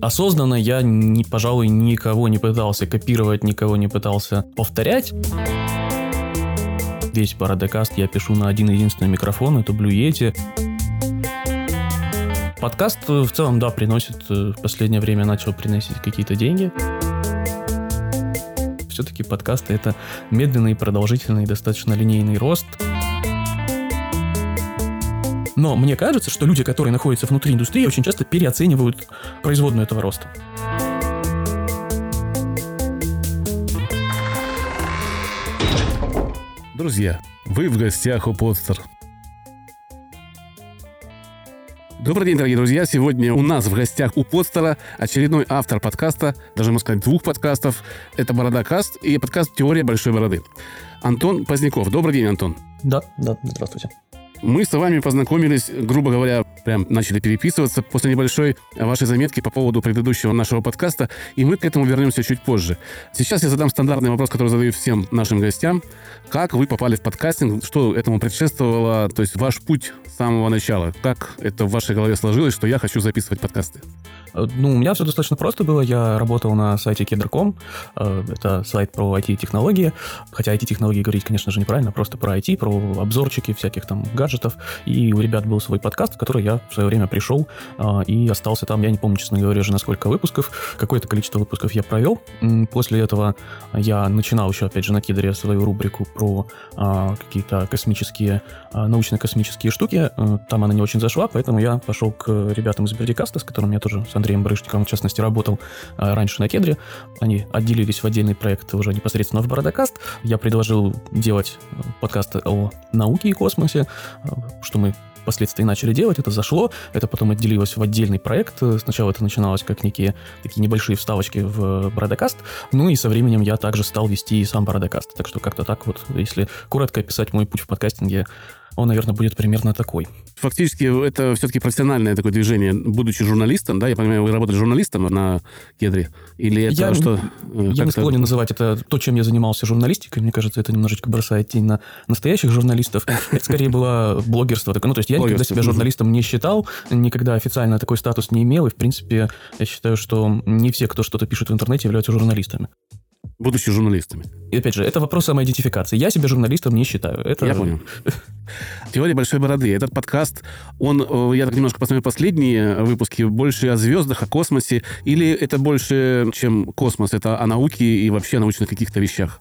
Осознанно я, не, пожалуй, никого не пытался копировать, никого не пытался повторять. Весь парадокаст я пишу на один единственный микрофон, это Blue Yeti. Подкаст э, в целом, да, приносит, э, в последнее время начал приносить какие-то деньги. Все-таки подкасты это медленный, продолжительный, достаточно линейный рост. Но мне кажется, что люди, которые находятся внутри индустрии, очень часто переоценивают производную этого роста. Друзья, вы в гостях у Подстер. Добрый день, дорогие друзья. Сегодня у нас в гостях у Подстера очередной автор подкаста, даже можно сказать двух подкастов. Это Бородакаст и подкаст «Теория большой бороды». Антон Поздняков. Добрый день, Антон. Да, да, здравствуйте. Мы с вами познакомились, грубо говоря, прям начали переписываться после небольшой вашей заметки по поводу предыдущего нашего подкаста, и мы к этому вернемся чуть позже. Сейчас я задам стандартный вопрос, который задаю всем нашим гостям. Как вы попали в подкастинг? Что этому предшествовало? То есть ваш путь с самого начала. Как это в вашей голове сложилось, что я хочу записывать подкасты? Э, ну, у меня все достаточно просто было. Я работал на сайте Keder.com. Э, это сайт про IT-технологии. Хотя IT-технологии говорить, конечно же, неправильно. Просто про IT, про обзорчики всяких там гаджетов. И у ребят был свой подкаст, в который я в свое время пришел э, и остался там. Я не помню, честно говоря, уже на сколько выпусков. Какое-то количество выпусков я провел. После этого я начинал еще, опять же, на Кедре свою рубрику про какие-то космические, научно-космические штуки. Там она не очень зашла, поэтому я пошел к ребятам из Бердикаста, с которыми я тоже Андреем Барышником, в частности, работал а, раньше на Кедре. Они отделились в отдельный проект уже непосредственно в Бородокаст. Я предложил делать э, подкасты о науке и космосе, э, что мы впоследствии начали делать, это зашло, это потом отделилось в отдельный проект. Сначала это начиналось как некие такие небольшие вставочки в Бородокаст, ну и со временем я также стал вести и сам Бородокаст. Так что как-то так вот, если коротко описать мой путь в подкастинге, он, наверное, будет примерно такой. Фактически это все-таки профессиональное такое движение, будучи журналистом, да? Я понимаю, вы работали журналистом на Кедре? Или это я, что? Э, я не склонен называть это то, чем я занимался журналистикой. Мне кажется, это немножечко бросает тень на настоящих журналистов. Это скорее было блогерство. Ну, то есть я никогда себя журналистом не считал, никогда официально такой статус не имел. И, в принципе, я считаю, что не все, кто что-то пишет в интернете, являются журналистами будучи журналистами. И опять же, это вопрос самоидентификации. Я себя журналистом не считаю. Это... Я понял. Теория большой бороды. Этот подкаст, он, э, я так немножко посмотрел последние выпуски, больше о звездах, о космосе, или это больше, чем космос, это о науке и вообще о научных каких-то вещах?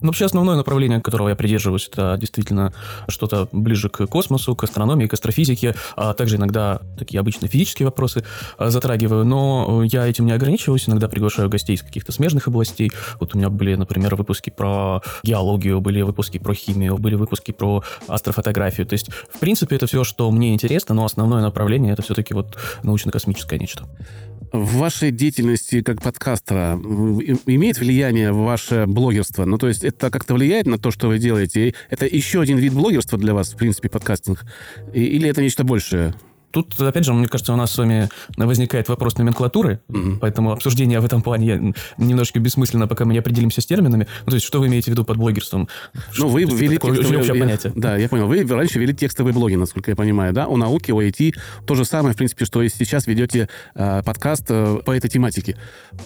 Ну, вообще основное направление, которого я придерживаюсь, это действительно что-то ближе к космосу, к астрономии, к астрофизике, а также иногда такие обычные физические вопросы а, затрагиваю, но я этим не ограничиваюсь, иногда приглашаю гостей из каких-то смежных областей. Вот у меня были, например, выпуски про геологию, были выпуски про химию, были выпуски про астрофотографию. То есть, в принципе, это все, что мне интересно, но основное направление это все-таки вот научно-космическое нечто в вашей деятельности как подкастера имеет влияние ваше блогерство? Ну, то есть это как-то влияет на то, что вы делаете? Это еще один вид блогерства для вас, в принципе, подкастинг? Или это нечто большее? Тут, опять же, мне кажется, у нас с вами возникает вопрос номенклатуры, mm-hmm. поэтому обсуждение в этом плане немножечко бессмысленно, пока мы не определимся с терминами. Ну, то есть, что вы имеете в виду под блогерством? Ну, вы вели текстовые... понятие. Да, я понял. Вы раньше вели текстовые блоги, насколько я понимаю, да? О науке, о IT. То же самое, в принципе, что и сейчас ведете э, подкаст э, по этой тематике.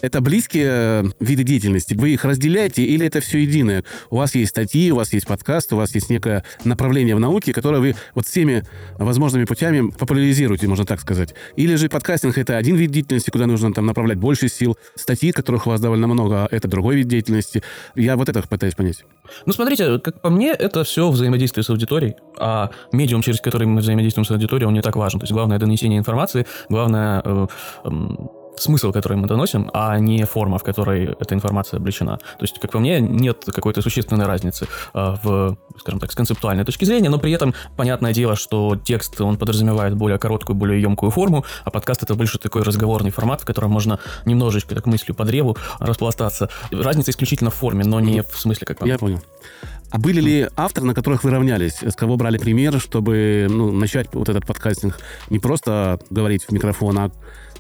Это близкие э, виды деятельности? Вы их разделяете или это все единое? У вас есть статьи, у вас есть подкаст, у вас есть некое направление в науке, которое вы вот всеми возможными путями популяризируете специализируете, можно так сказать. Или же подкастинг — это один вид деятельности, куда нужно там направлять больше сил. Статьи, которых у вас довольно много, это другой вид деятельности. Я вот это пытаюсь понять. Ну, смотрите, как по мне, это все взаимодействие с аудиторией, а медиум, через который мы взаимодействуем с аудиторией, он не так важен. То есть главное донесение информации, главное э, э, смысл, который мы доносим, а не форма, в которой эта информация облечена. То есть, как по мне, нет какой-то существенной разницы э, в, скажем так, с концептуальной точки зрения, но при этом понятное дело, что текст, он подразумевает более короткую, более емкую форму, а подкаст это больше такой разговорный формат, в котором можно немножечко так мыслью по древу распластаться. Разница исключительно в форме, но не в смысле, как по Я понял. А были ли авторы, на которых вы равнялись? С кого брали пример, чтобы ну, начать вот этот подкастинг? Не просто говорить в микрофон, а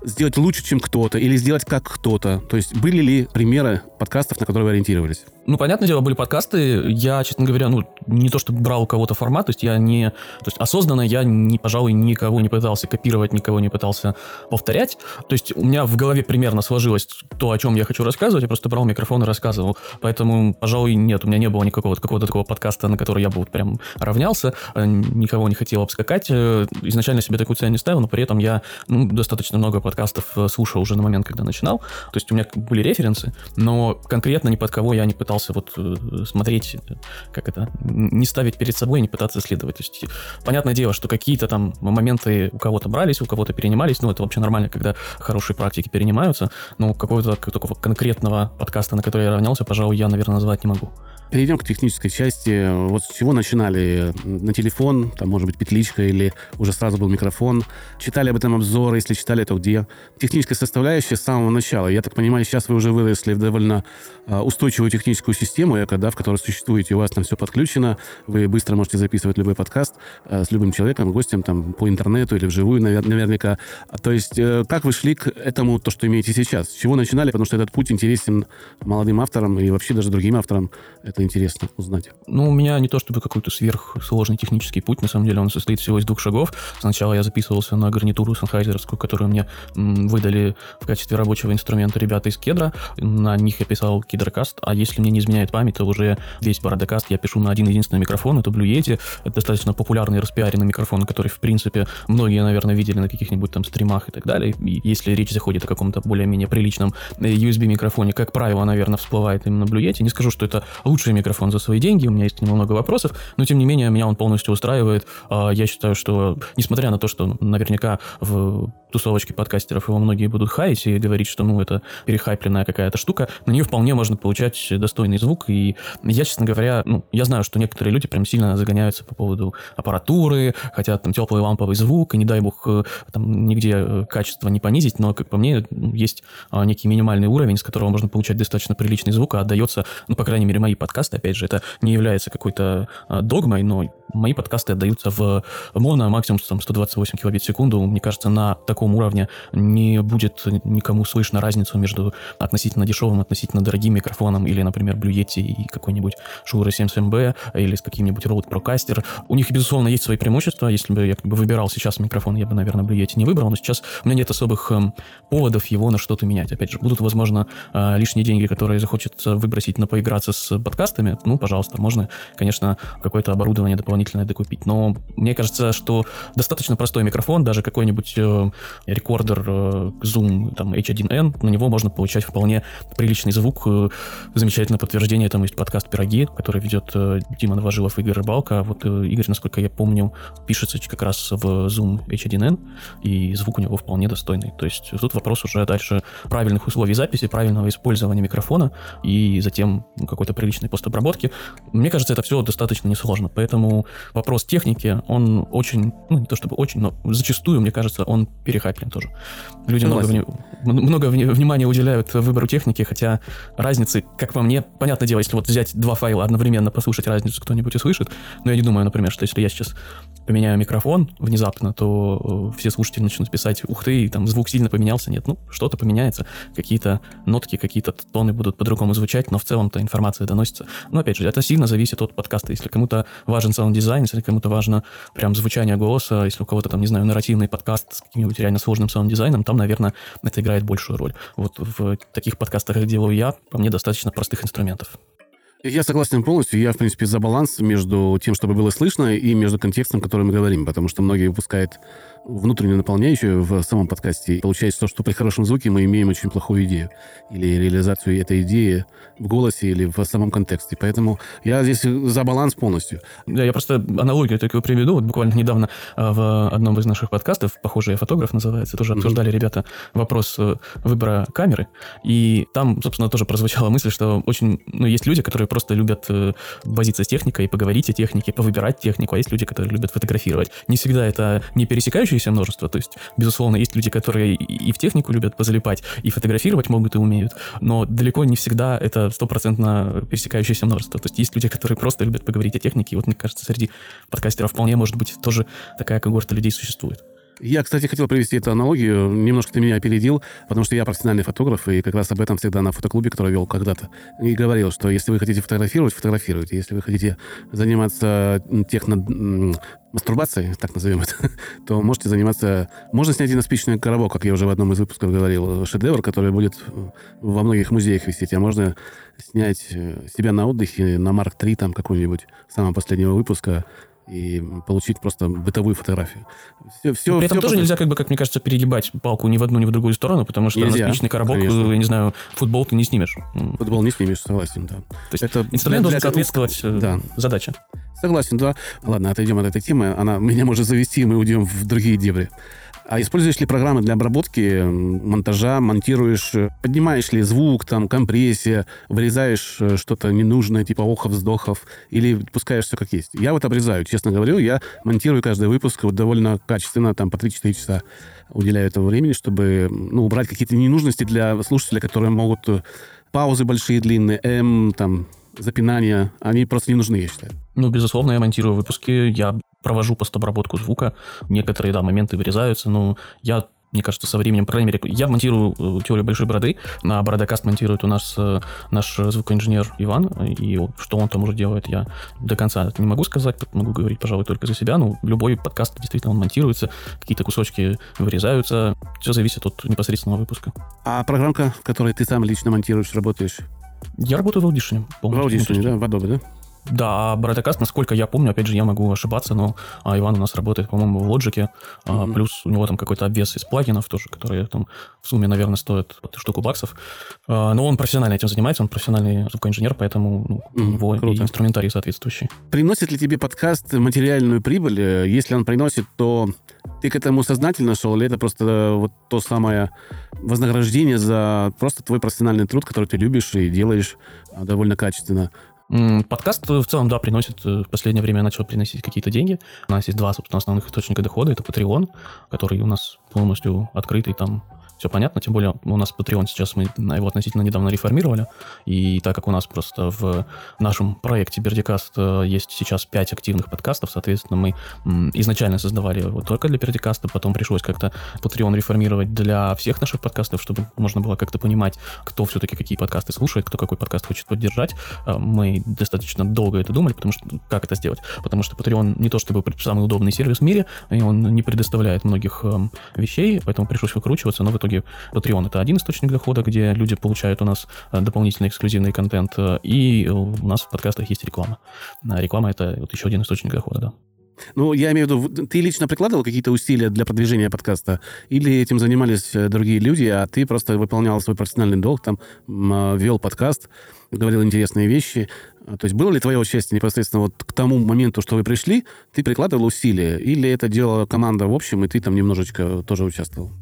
сделать лучше, чем кто-то, или сделать как кто-то? То есть были ли примеры подкастов, на которые вы ориентировались? Ну, понятное дело, были подкасты. Я, честно говоря, ну, не то, чтобы брал у кого-то формат, то есть я не... То есть осознанно я, не, пожалуй, никого не пытался копировать, никого не пытался повторять. То есть у меня в голове примерно сложилось то, о чем я хочу рассказывать, я просто брал микрофон и рассказывал. Поэтому, пожалуй, нет, у меня не было никакого какого-то такого подкаста, на который я бы вот прям равнялся, э, никого не хотел обскакать. Э, изначально себе такую цель не ставил, но при этом я ну, достаточно много подкастов э, слушал уже на момент, когда начинал. То есть у меня были референсы, но конкретно ни под кого я не пытался пытался вот э, смотреть, как это, не ставить перед собой, не пытаться исследовать. То есть, понятное дело, что какие-то там моменты у кого-то брались, у кого-то перенимались, ну, это вообще нормально, когда хорошие практики перенимаются, но какого-то такого конкретного подкаста, на который я равнялся, пожалуй, я, наверное, назвать не могу. Перейдем к технической части. Вот с чего начинали? На телефон, там, может быть, петличка или уже сразу был микрофон? Читали об этом обзоры? Если читали, то где? Техническая составляющая с самого начала. Я так понимаю, сейчас вы уже выросли в довольно а, устойчивую техническую систему, эко, да, в которой существуете, у вас там все подключено, вы быстро можете записывать любой подкаст а, с любым человеком, гостем там по интернету или вживую наверняка. То есть э, как вы шли к этому, то, что имеете сейчас? С чего начинали? Потому что этот путь интересен молодым авторам и вообще даже другим авторам. Это интересно узнать? Ну, у меня не то чтобы какой-то сверхсложный технический путь, на самом деле он состоит всего из двух шагов. Сначала я записывался на гарнитуру санхайзеровскую, которую мне выдали в качестве рабочего инструмента ребята из Кедра. На них я писал Кедрокаст, а если мне не изменяет память, то уже весь Бородокаст я пишу на один единственный микрофон, это Blue Yeti. Это достаточно популярный распиаренный микрофон, который, в принципе, многие, наверное, видели на каких-нибудь там стримах и так далее. И если речь заходит о каком-то более-менее приличном э, USB-микрофоне, как правило, наверное, всплывает именно Blue Yeti. Не скажу, что это лучший микрофон за свои деньги, у меня есть к нему много вопросов, но тем не менее меня он полностью устраивает. А, я считаю, что несмотря на то, что наверняка в тусовочке подкастеров его многие будут хаять и говорить, что ну это перехайпленная какая-то штука, на нее вполне можно получать достойный звук. И я, честно говоря, ну, я знаю, что некоторые люди прям сильно загоняются по поводу аппаратуры, хотят там теплый ламповый звук, и не дай бог э, там нигде э, качество не понизить, но, как по мне, есть а, некий минимальный уровень, с которого можно получать достаточно приличный звук, а отдается, ну, по крайней мере, мои подкасты подкасты, опять же, это не является какой-то а, догмой, но мои подкасты отдаются в моно максимум там, 128 килобит в секунду. Мне кажется, на таком уровне не будет никому слышно разницу между относительно дешевым, относительно дорогим микрофоном или, например, Blue Yeti и какой-нибудь Shure 7 или с каким-нибудь Rode Procaster. У них, безусловно, есть свои преимущества. Если бы я как бы выбирал сейчас микрофон, я бы, наверное, Blue Yeti не выбрал, но сейчас у меня нет особых э, поводов его на что-то менять. Опять же, будут, возможно, э, лишние деньги, которые захочется выбросить на поиграться с подкастами. Ну, пожалуйста, можно, конечно, какое-то оборудование дополнительное дополнительное докупить. Но мне кажется, что достаточно простой микрофон, даже какой-нибудь э, рекордер э, Zoom там, H1N, на него можно получать вполне приличный звук. Э, замечательное подтверждение там есть подкаст «Пироги», который ведет э, Дима Новожилов и Игорь Рыбалка. Вот э, Игорь, насколько я помню, пишется как раз в Zoom H1N, и звук у него вполне достойный. То есть тут вопрос уже дальше правильных условий записи, правильного использования микрофона и затем какой-то приличной постобработки. Мне кажется, это все достаточно несложно, поэтому вопрос техники, он очень, ну не то чтобы очень, но зачастую, мне кажется, он перехайплен тоже. Люди много, вни, много внимания уделяют выбору техники, хотя разницы, как по мне, понятное дело, если вот взять два файла одновременно, послушать разницу кто-нибудь услышит, но я не думаю, например, что если я сейчас поменяю микрофон внезапно, то э, все слушатели начнут писать, ух ты, там звук сильно поменялся. Нет, ну, что-то поменяется, какие-то нотки, какие-то тоны будут по-другому звучать, но в целом-то информация доносится. Но, опять же, это сильно зависит от подкаста. Если кому-то важен саунд-дизайн, если кому-то важно прям звучание голоса, если у кого-то там, не знаю, нарративный подкаст с каким-нибудь реально сложным саунд-дизайном, там, наверное, это играет большую роль. Вот в таких подкастах, как делаю я, по мне достаточно простых инструментов. Я согласен полностью. Я, в принципе, за баланс между тем, чтобы было слышно, и между контекстом, который мы говорим. Потому что многие выпускают внутреннюю наполняющую в самом подкасте. Получается то, что при хорошем звуке мы имеем очень плохую идею. Или реализацию этой идеи в голосе или в самом контексте. Поэтому я здесь за баланс полностью. Да, я просто аналогию такую приведу. Вот буквально недавно а, в одном из наших подкастов, похоже, я фотограф называется, тоже обсуждали mm-hmm. ребята вопрос э, выбора камеры. И там, собственно, тоже прозвучала мысль, что очень, ну, есть люди, которые просто любят э, возиться с техникой, поговорить о технике, повыбирать технику, а есть люди, которые любят фотографировать. Не всегда это не пересекающие пересекающееся множество. То есть, безусловно, есть люди, которые и в технику любят позалипать, и фотографировать могут и умеют, но далеко не всегда это стопроцентно пересекающееся множество. То есть, есть люди, которые просто любят поговорить о технике, и вот, мне кажется, среди подкастеров вполне, может быть, тоже такая когорта людей существует. Я, кстати, хотел привести эту аналогию. Немножко ты меня опередил, потому что я профессиональный фотограф, и как раз об этом всегда на фотоклубе, который вел когда-то, и говорил, что если вы хотите фотографировать, фотографируйте. Если вы хотите заниматься техно мастурбацией, так назовем это, то можете заниматься... Можно снять и на спичный коробок, как я уже в одном из выпусков говорил, шедевр, который будет во многих музеях висеть, а можно снять э, себя на отдыхе на Марк 3 там какой-нибудь самого последнего выпуска, и получить просто бытовую фотографию. Все, все, При этом все тоже просто... нельзя, как бы, как мне кажется, перегибать палку ни в одну, ни в другую сторону, потому что нельзя, на коробок, конечно. я не знаю, футбол ты не снимешь. Футбол не снимешь, согласен, да. То есть это инструмент для, должен соответствовать э, да. задаче. Согласен, да. Ладно, отойдем от этой темы. Она меня может завести, и мы уйдем в другие дебри. А используешь ли программы для обработки, монтажа, монтируешь, поднимаешь ли звук, там, компрессия, вырезаешь э, что-то ненужное, типа охов, вздохов, или пускаешь все как есть? Я вот обрезаю, честно говорю, я монтирую каждый выпуск вот довольно качественно, там, по 3-4 часа уделяю этого времени, чтобы, ну, убрать какие-то ненужности для слушателя, которые могут э, паузы большие, длинные, М, там, запинания, они просто не нужны, я считаю. Ну, безусловно, я монтирую выпуски, я провожу постобработку звука, некоторые, да, моменты вырезаются, но я мне кажется, со временем, по крайней мере, я монтирую э, теорию большой бороды, на Бородокаст монтирует у нас э, наш звукоинженер Иван, и что он там уже делает, я до конца не могу сказать, могу говорить, пожалуй, только за себя, но любой подкаст действительно он монтируется, какие-то кусочки вырезаются, все зависит от непосредственного выпуска. А программка, в которой ты сам лично монтируешь, работаешь? Я работаю в Audition. В Audition, да, в Adobe, да? Да, а Broadcast, насколько я помню, опять же, я могу ошибаться, но а, Иван у нас работает, по-моему, в Logic, mm-hmm. а, плюс у него там какой-то обвес из плагинов тоже, которые там в сумме, наверное, стоят штуку баксов. А, но он профессионально этим занимается, он профессиональный звукоинженер, поэтому ну, mm-hmm. у него Круто. и инструментарий соответствующий. Приносит ли тебе подкаст материальную прибыль? Если он приносит, то ты к этому сознательно шел, или это просто вот то самое вознаграждение за просто твой профессиональный труд, который ты любишь и делаешь а, довольно качественно? Подкаст в целом, да, приносит, э, в последнее время начал приносить какие-то деньги. У нас есть два, собственно, основных источника дохода. Это Patreon, который у нас полностью открытый, там все понятно, тем более у нас Patreon сейчас, мы его относительно недавно реформировали, и так как у нас просто в нашем проекте Бердикаст э, есть сейчас 5 активных подкастов, соответственно, мы изначально создавали его только для Бердикаста, потом пришлось как-то Patreon реформировать для всех наших подкастов, чтобы можно было как-то понимать, кто все-таки какие подкасты слушает, кто какой подкаст хочет поддержать. Э, мы достаточно долго это думали, потому что как это сделать? Потому что Patreon не то чтобы самый удобный сервис в мире, и он не предоставляет многих эм, вещей, поэтому пришлось выкручиваться, но в итоге Patreon — это один источник дохода, где люди получают у нас э, дополнительный эксклюзивный контент, э, и у нас в подкастах есть реклама. Реклама — это вот еще один источник дохода, да. Ну, я имею в виду, ты лично прикладывал какие-то усилия для продвижения подкаста? Или этим занимались э, другие люди, а ты просто выполнял свой профессиональный долг, там, вел подкаст, говорил интересные вещи? То есть было ли твое участие непосредственно вот к тому моменту, что вы пришли, ты прикладывал усилия? Или это делала команда в общем, и ты там немножечко тоже участвовал?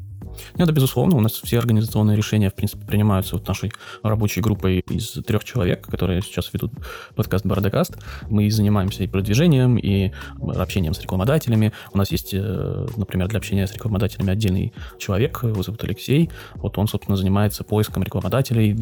Нет, да, безусловно, у нас все организационные решения, в принципе, принимаются вот нашей рабочей группой из трех человек, которые сейчас ведут подкаст Бардакаст. Мы занимаемся и продвижением, и общением с рекламодателями. У нас есть, э, например, для общения с рекламодателями отдельный человек, его зовут Алексей. Вот он, собственно, занимается поиском рекламодателей,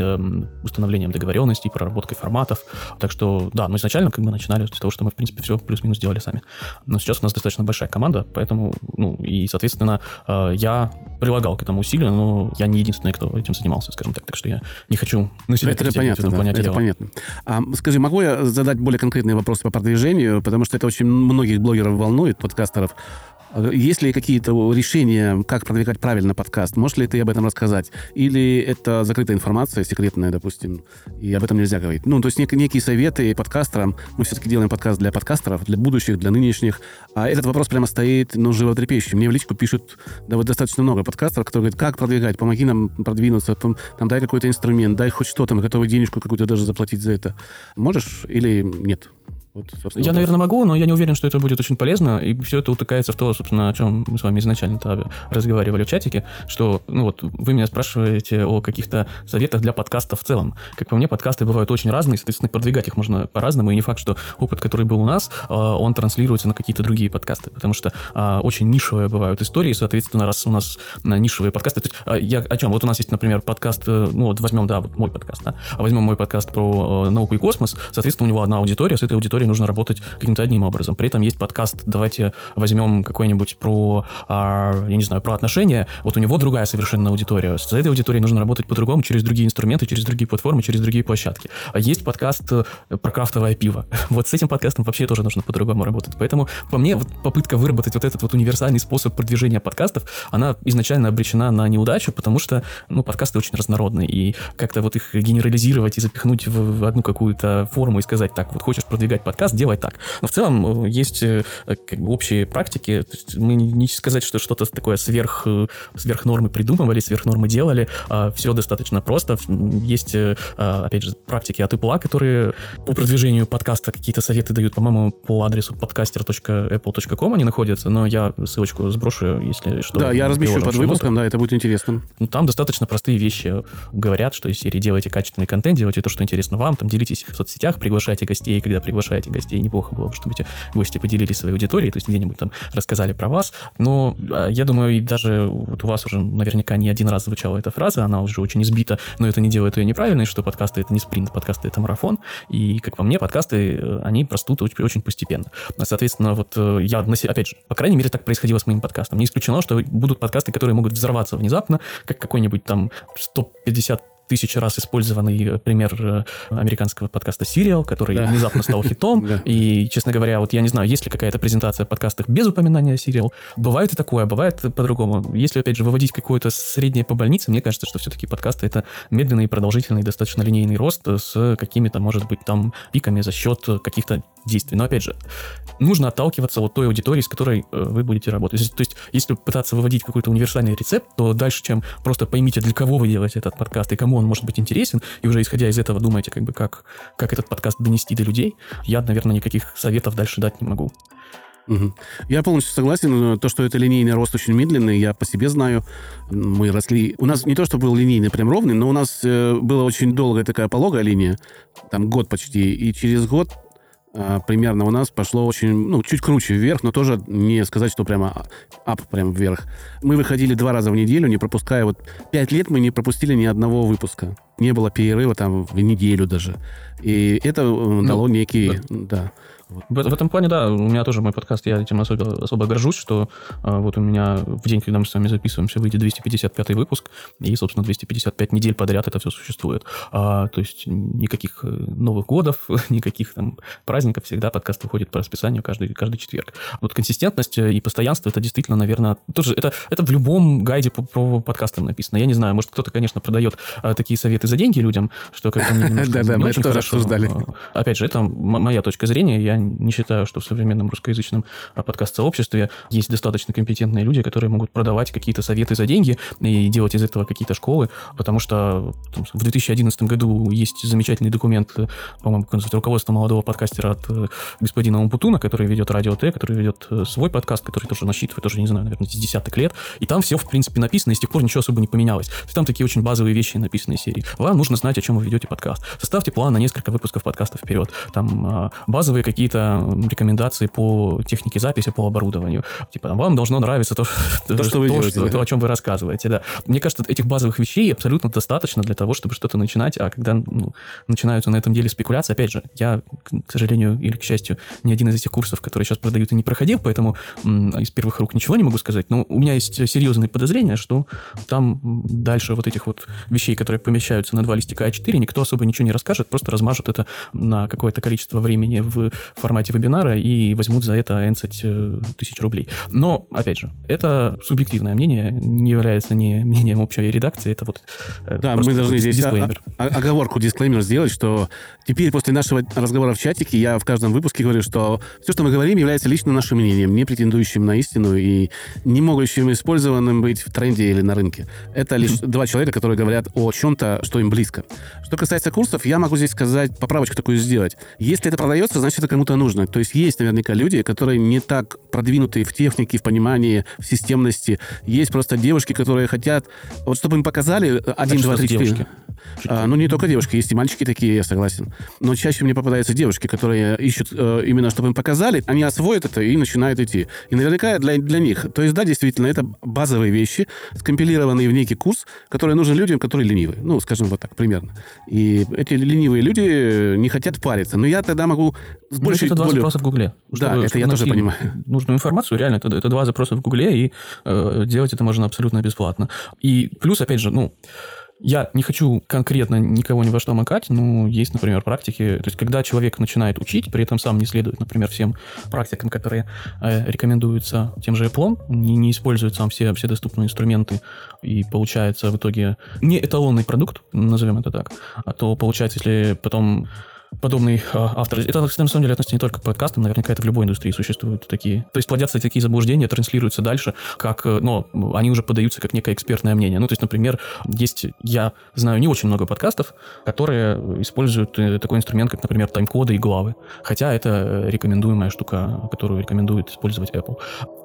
установлением договоренностей, проработкой форматов. Так что, да, мы изначально как бы начинали с того, что мы, в принципе, все плюс-минус делали сами. Но сейчас у нас достаточно большая команда, поэтому, ну, и, соответственно, э, я прилагал к этому усилия, но я не единственный, кто этим занимался, скажем так. Так что я не хочу на себя это понятно, да, это понятно. А, скажи, могу я задать более конкретные вопросы по продвижению, потому что это очень многих блогеров волнует, подкастеров. Есть ли какие-то решения, как продвигать правильно подкаст? Можешь ли ты об этом рассказать? Или это закрытая информация, секретная, допустим, и об этом нельзя говорить? Ну, то есть нек- некие советы подкастерам. Мы все-таки делаем подкаст для подкастеров, для будущих, для нынешних. А этот вопрос прямо стоит, ну, животрепещущий. Мне в личку пишут да, вот достаточно много подкастеров, которые говорят, как продвигать, помоги нам продвинуться, там, там дай какой-то инструмент, дай хоть что-то, мы готовы денежку какую-то даже заплатить за это. Можешь или нет? Вот, я, наверное, могу, но я не уверен, что это будет очень полезно, и все это утыкается в то, собственно, о чем мы с вами изначально разговаривали в чатике, что, ну вот, вы меня спрашиваете о каких-то советах для подкаста в целом. Как по мне, подкасты бывают очень разные, соответственно, продвигать их можно по-разному, и не факт, что опыт, который был у нас, а, он транслируется на какие-то другие подкасты, потому что а, очень нишевые бывают истории, соответственно, раз у нас нишевые подкасты, то есть, а, я о чем? Вот у нас есть, например, подкаст, э, ну вот возьмем, да, вот мой подкаст, да, возьмем мой подкаст про э, науку и космос, соответственно, у него одна аудитория, с этой аудиторией нужно работать каким-то одним образом. При этом есть подкаст, давайте возьмем какой-нибудь про, а, я не знаю, про отношения. Вот у него другая совершенно аудитория. С этой аудиторией нужно работать по-другому, через другие инструменты, через другие платформы, через другие площадки. А есть подкаст э, про крафтовое пиво. Вот с этим подкастом вообще тоже нужно по-другому работать. Поэтому, по мне, вот попытка выработать вот этот вот универсальный способ продвижения подкастов, она изначально обречена на неудачу, потому что, ну, подкасты очень разнородные, и как-то вот их генерализировать и запихнуть в одну какую-то форму и сказать, так, вот хочешь продвигать подкаст, делай так. Но в целом э, есть э, как бы общие практики, то есть мы не сказать, что что-то такое сверх, сверх нормы придумывали, сверх нормы делали, а все достаточно просто. Есть, опять же, практики от Apple, которые по продвижению подкаста какие-то советы дают, по-моему, по адресу podcaster.apple.com они находятся, но я ссылочку сброшу, если что. Да, я размещу под выпуском, да, это будет интересно. Ну, там достаточно простые вещи говорят, что из серии делайте качественный контент, делайте то, что интересно вам, там делитесь в соцсетях, приглашайте гостей, когда приглашаете гостей, неплохо было бы, чтобы эти гости поделились своей аудиторией, то есть где-нибудь там рассказали про вас. Но а, я думаю, и даже вот у вас уже наверняка не один раз звучала эта фраза, она уже очень избита, но это не делает ее неправильной, что подкасты это не спринт, подкасты это марафон, и, как по мне, подкасты, э, они растут очень, очень постепенно. Соответственно, вот э, я, опять же, по крайней мере, так происходило с моим подкастом. Не исключено, что будут подкасты, которые могут взорваться внезапно, как какой-нибудь там 150 тысячу раз использованный э, пример э, американского подкаста Serial, который да. внезапно стал хитом. И, честно говоря, вот я не знаю, есть ли какая-то презентация подкастов без упоминания Serial. Бывает и такое, бывает по-другому. Если, опять же, выводить какое-то среднее по больнице, мне кажется, что все-таки подкасты это медленный, продолжительный, достаточно линейный рост с какими-то, может быть, там пиками за счет каких-то действий. Но, опять же, нужно отталкиваться от той аудитории, с которой э, вы будете работать. То есть, если пытаться выводить какой-то универсальный рецепт, то дальше, чем просто поймите, для кого вы делаете этот подкаст и кому он может быть интересен, и уже исходя из этого думаете, как бы, как, как этот подкаст донести до людей, я, наверное, никаких советов дальше дать не могу. Угу. Я полностью согласен. То, что это линейный рост очень медленный, я по себе знаю. Мы росли... У нас не то, что был линейный, прям ровный, но у нас э, была очень долгая такая пологая линия, там год почти, и через год примерно у нас пошло очень, ну, чуть круче вверх, но тоже не сказать, что прямо ап прям вверх. Мы выходили два раза в неделю, не пропуская, вот пять лет мы не пропустили ни одного выпуска. Не было перерыва там в неделю даже. И это э, ну, дало некий, да, да в, в этом плане, да, у меня тоже мой подкаст, я этим особо, особо горжусь, что а, вот у меня в день, когда мы с вами записываемся, выйдет 255 выпуск, и, собственно, 255 недель подряд это все существует. А, то есть никаких э, Новых годов, никаких там праздников, всегда подкаст выходит по расписанию каждый, каждый четверг. Вот консистентность э, и постоянство, это действительно, наверное, тоже, это, это в любом гайде по, по подкастам написано. Я не знаю, может, кто-то, конечно, продает а, такие советы за деньги людям, что как-то Да-да, мы это тоже обсуждали. Опять же, это моя точка зрения, я не считаю, что в современном русскоязычном а, подкаст-сообществе есть достаточно компетентные люди, которые могут продавать какие-то советы за деньги и делать из этого какие-то школы, потому что там, в 2011 году есть замечательный документ, по-моему, руководство молодого подкастера от э, господина Умпутуна, который ведет Радио Т, который ведет э, свой подкаст, который тоже насчитывает, тоже, не знаю, наверное, с десяток лет, и там все, в принципе, написано, и с тех пор ничего особо не поменялось. Там такие очень базовые вещи написаны из серии. Вам нужно знать, о чем вы ведете подкаст. Составьте план на несколько выпусков подкаста вперед. Там а, базовые какие-то рекомендации по технике записи, по оборудованию. Типа, вам должно нравиться то, то, то, что вы то, делаете, что, да? то, о чем вы рассказываете. Да. Мне кажется, этих базовых вещей абсолютно достаточно для того, чтобы что-то начинать, а когда ну, начинаются на этом деле спекуляции, опять же, я, к сожалению или к счастью, ни один из этих курсов, которые сейчас продают, и не проходил, поэтому из первых рук ничего не могу сказать, но у меня есть серьезные подозрения, что там дальше вот этих вот вещей, которые помещаются на два листика А4, никто особо ничего не расскажет, просто размажут это на какое-то количество времени в формате вебинара и возьмут за это 11 э, тысяч рублей. Но, опять же, это субъективное мнение, не является не мнением общей редакции, это вот э, Да, мы должны здесь дисклеймер. оговорку, дисклеймер сделать, что теперь после нашего разговора в чатике я в каждом выпуске говорю, что все, что мы говорим, является лично нашим мнением, не претендующим на истину и не могущим использованным быть в тренде или на рынке. Это лишь два человека, которые говорят о чем-то, что им близко. Что касается курсов, я могу здесь сказать, поправочку такую сделать. Если это продается, значит, это кому-то нужно. То есть есть наверняка люди, которые не так продвинутые в технике, в понимании, в системности. Есть просто девушки, которые хотят, вот чтобы им показали один, два, три, четыре. А, ну, не только девушки, есть и мальчики такие, я согласен. Но чаще мне попадаются девушки, которые ищут э, именно, чтобы им показали, они освоят это и начинают идти. И наверняка для, для них. То есть, да, действительно, это базовые вещи, скомпилированные в некий курс, который нужен людям, которые ленивые. Ну, скажем вот так, примерно. И эти ленивые люди не хотят париться. Но я тогда могу с больше... Это два долю... запроса в Гугле. Да, это я тоже понимаю. Нужную информацию, реально, это, это два запроса в Гугле, и э, делать это можно абсолютно бесплатно. И плюс, опять же, ну, я не хочу конкретно никого ни во что макать, но есть, например, практики, то есть когда человек начинает учить, при этом сам не следует, например, всем практикам, которые э, рекомендуются тем же Apple, не, не использует сам все, все доступные инструменты, и получается в итоге не эталонный продукт, назовем это так, а то получается, если потом подобный а, автор. Это, на самом деле относится не только к подкастам, наверняка это в любой индустрии существуют такие. То есть плодятся такие заблуждения, транслируются дальше, как, э, ну, они уже подаются как некое экспертное мнение. Ну, то есть, например, есть, я знаю не очень много подкастов, которые используют э, такой инструмент, как, например, тайм-коды и главы. Хотя это рекомендуемая штука, которую рекомендует использовать Apple.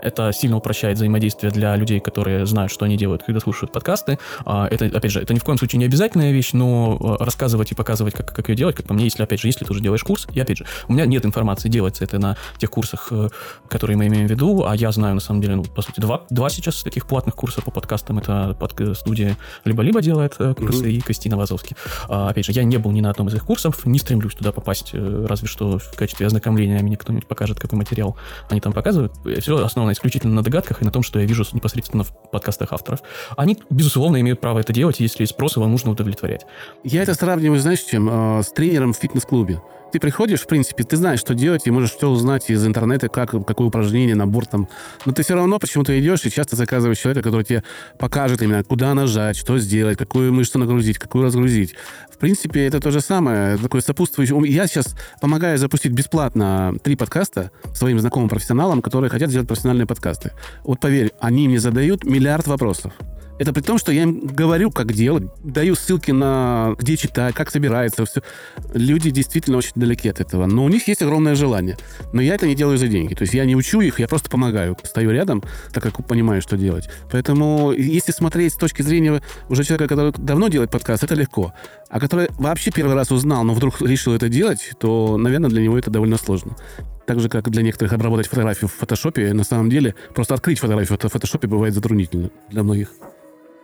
Это сильно упрощает взаимодействие для людей, которые знают, что они делают, когда слушают подкасты. А, это, опять же, это ни в коем случае не обязательная вещь, но рассказывать и показывать, как, как ее делать, как по мне, если, опять же, если ты уже делаешь курс, и опять же, у меня нет информации, делается это на тех курсах, э, которые мы имеем в виду, а я знаю, на самом деле, ну, по сути, два, два сейчас таких платных курса по подкастам, это под студия либо-либо делает э, курсы, mm-hmm. и Кристина Вазовский. А, опять же, я не был ни на одном из их курсов, не стремлюсь туда попасть, разве что в качестве ознакомления мне кто-нибудь покажет, какой материал они там показывают. Все основано исключительно на догадках и на том, что я вижу непосредственно в подкастах авторов. Они, безусловно, имеют право это делать, если спрос его нужно удовлетворять. Я это сравниваю, знаешь, чем? С тренером в фитнес-клубе. Ты приходишь, в принципе, ты знаешь, что делать, и можешь все узнать из интернета, как, какое упражнение, набор там. Но ты все равно почему-то идешь и часто заказываешь человека, который тебе покажет именно, куда нажать, что сделать, какую мышцу нагрузить, какую разгрузить. В принципе, это то же самое, такое сопутствующее. Я сейчас помогаю запустить бесплатно три подкаста своим знакомым профессионалам, которые хотят сделать профессиональные подкасты. Вот поверь, они мне задают миллиард вопросов. Это при том, что я им говорю, как делать, даю ссылки на где читать, как собирается, все. Люди действительно очень далеки от этого. Но у них есть огромное желание. Но я это не делаю за деньги. То есть я не учу их, я просто помогаю. Стою рядом, так как понимаю, что делать. Поэтому если смотреть с точки зрения уже человека, который давно делает подкаст, это легко. А который вообще первый раз узнал, но вдруг решил это делать, то, наверное, для него это довольно сложно. Так же, как для некоторых обработать фотографию в фотошопе, на самом деле просто открыть фотографию в фотошопе бывает затруднительно для многих.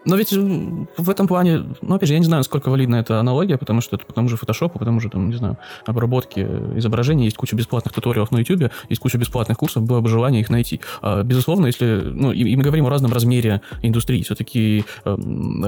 Но ведь в этом плане, ну, опять же, я не знаю, насколько валидна эта аналогия, потому что это по тому же фотошопу, потому что, там, не знаю, обработки изображений, есть куча бесплатных туториалов на YouTube, есть куча бесплатных курсов, было бы желание их найти. А, безусловно, если, ну, и, и мы говорим о разном размере индустрии, все-таки э,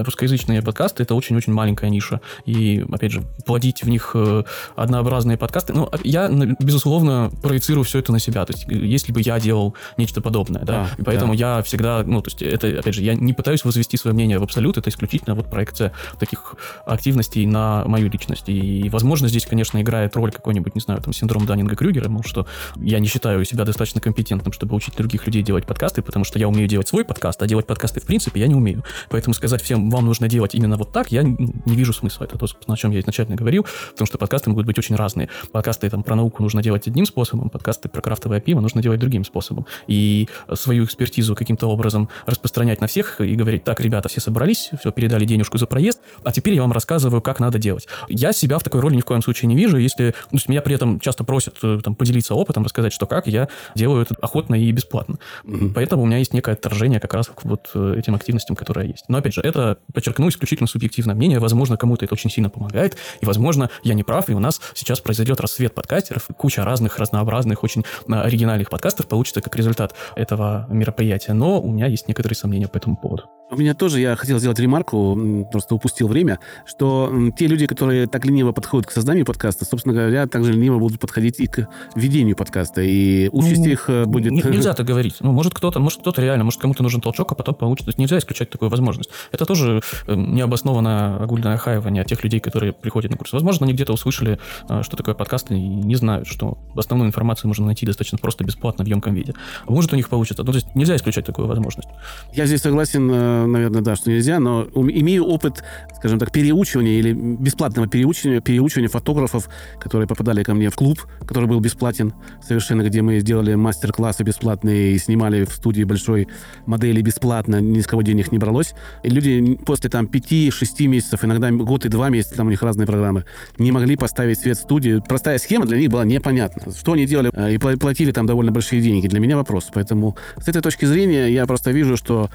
русскоязычные подкасты это очень-очень маленькая ниша, и, опять же, плодить в них э, однообразные подкасты, ну, я, безусловно, проецирую все это на себя, то есть, если бы я делал нечто подобное, да, а, и поэтому да. я всегда, ну, то есть, это, опять же, я не пытаюсь возвести свое мнение мнение в абсолют, это исключительно вот проекция таких активностей на мою личность. И, возможно, здесь, конечно, играет роль какой-нибудь, не знаю, там, синдром Даннинга-Крюгера, мол, что я не считаю себя достаточно компетентным, чтобы учить других людей делать подкасты, потому что я умею делать свой подкаст, а делать подкасты, в принципе, я не умею. Поэтому сказать всем, вам нужно делать именно вот так, я не вижу смысла. Это то, о чем я изначально говорил, потому что подкасты могут быть очень разные. Подкасты там про науку нужно делать одним способом, подкасты про крафтовое пиво нужно делать другим способом. И свою экспертизу каким-то образом распространять на всех и говорить, так, ребята, все собрались, все, передали денежку за проезд, а теперь я вам рассказываю, как надо делать. Я себя в такой роли ни в коем случае не вижу, если... есть меня при этом часто просят э, там, поделиться опытом, рассказать, что как, я делаю это охотно и бесплатно. Mm-hmm. Поэтому у меня есть некое отторжение как раз к вот э, этим активностям, которые есть. Но, опять же, это, подчеркну, исключительно субъективное мнение. Возможно, кому-то это очень сильно помогает, и, возможно, я не прав, и у нас сейчас произойдет рассвет подкастеров, куча разных, разнообразных, очень э, оригинальных подкастов получится как результат этого мероприятия. Но у меня есть некоторые сомнения по этому поводу. У меня тоже, я хотел сделать ремарку, просто упустил время, что те люди, которые так лениво подходят к созданию подкаста, собственно говоря, также лениво будут подходить и к ведению подкаста, и участь ну, их э, будет... Нельзя так говорить. Ну, может, кто-то, может, кто-то реально, может, кому-то нужен толчок, а потом получится. Нельзя исключать такую возможность. Это тоже э, необоснованное огульное охаивание тех людей, которые приходят на курс. Возможно, они где-то услышали, э, что такое подкаст, и не знают, что основную информацию можно найти достаточно просто бесплатно в емком виде. А может, у них получится. Ну, то есть нельзя исключать такую возможность. Я здесь согласен наверное, да, что нельзя, но имею опыт, скажем так, переучивания или бесплатного переучивания, переучивания фотографов, которые попадали ко мне в клуб, который был бесплатен совершенно, где мы сделали мастер-классы бесплатные и снимали в студии большой модели бесплатно, ни с кого денег не бралось. И люди после там 5-6 месяцев, иногда год и два месяца, там у них разные программы, не могли поставить свет в студии. Простая схема для них была непонятна. Что они делали э, и платили там довольно большие деньги. Для меня вопрос. Поэтому с этой точки зрения я просто вижу, что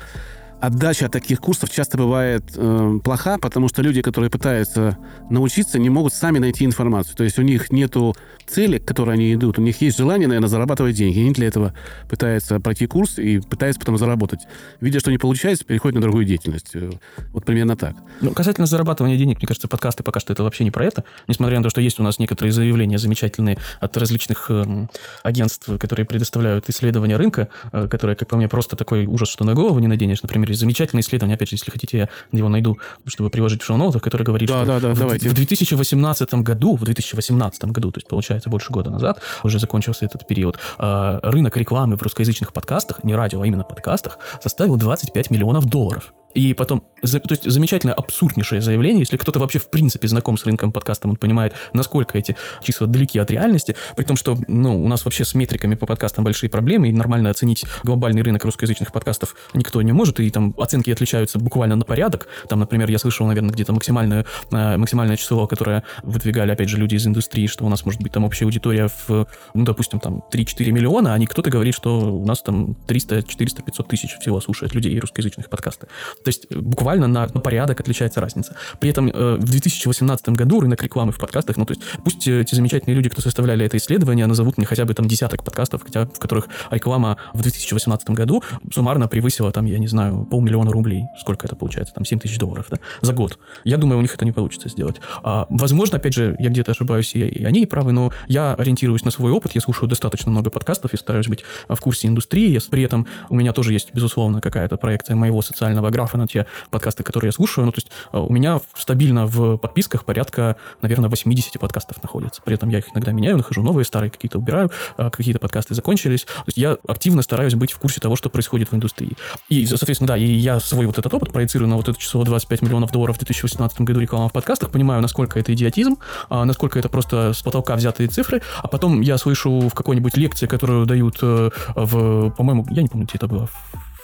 отдача таких курсов часто бывает э, плоха, потому что люди, которые пытаются научиться, не могут сами найти информацию. То есть у них нету цели, к которой они идут. У них есть желание, наверное, зарабатывать деньги. Они для этого пытаются пройти курс и пытаются потом заработать. Видя, что не получается, переходят на другую деятельность. Э, вот примерно так. Ну, касательно зарабатывания денег, мне кажется, подкасты пока что это вообще не про это. Несмотря на то, что есть у нас некоторые заявления замечательные от различных э, агентств, которые предоставляют исследования рынка, э, которые, как по мне, просто такой ужас, что на голову не наденешь. Например, есть замечательное исследование, опять же, если хотите, я его найду, чтобы приложить в шоу-ноутах, которое говорит, да, что да, да, в, давайте. в 2018 году, в 2018 году, то есть, получается, больше года назад, уже закончился этот период, э, рынок рекламы в русскоязычных подкастах, не радио, а именно подкастах, составил 25 миллионов долларов. И потом, то есть замечательное, абсурднейшее заявление, если кто-то вообще в принципе знаком с рынком подкастом, он понимает, насколько эти числа далеки от реальности, при том, что ну, у нас вообще с метриками по подкастам большие проблемы, и нормально оценить глобальный рынок русскоязычных подкастов никто не может, и там оценки отличаются буквально на порядок. Там, например, я слышал, наверное, где-то максимальное, э, максимальное число, которое выдвигали, опять же, люди из индустрии, что у нас может быть там общая аудитория в, ну, допустим, там 3-4 миллиона, а не кто-то говорит, что у нас там 300, 400, 500 тысяч всего слушает людей русскоязычных подкастов. То есть э, буквально на, на порядок отличается разница. При этом э, в 2018 году рынок рекламы в подкастах, ну то есть пусть э, эти замечательные люди, кто составляли это исследование, назовут мне хотя бы там десяток подкастов, хотя, в которых реклама в 2018 году суммарно превысила там, я не знаю, полмиллиона рублей. Сколько это получается? Там 7 тысяч долларов, да? За год. Я думаю, у них это не получится сделать. А, возможно, опять же, я где-то ошибаюсь, и, и они правы, но я ориентируюсь на свой опыт, я слушаю достаточно много подкастов и стараюсь быть в курсе индустрии. При этом у меня тоже есть, безусловно, какая-то проекция моего социального графа на те подкасты, которые я слушаю. Ну, то есть э, у меня стабильно в подписках порядка, наверное, 80 подкастов находится. При этом я их иногда меняю, нахожу новые, старые какие-то убираю, э, какие-то подкасты закончились. То есть я активно стараюсь быть в курсе того, что происходит в индустрии. И, соответственно, да, и я свой вот этот опыт проецирую на вот это число 25 миллионов долларов в 2018 году реклама в подкастах, понимаю, насколько это идиотизм, а, насколько это просто с потолка взятые цифры, а потом я слышу в какой-нибудь лекции, которую дают э, в, по-моему, я не помню, где это было,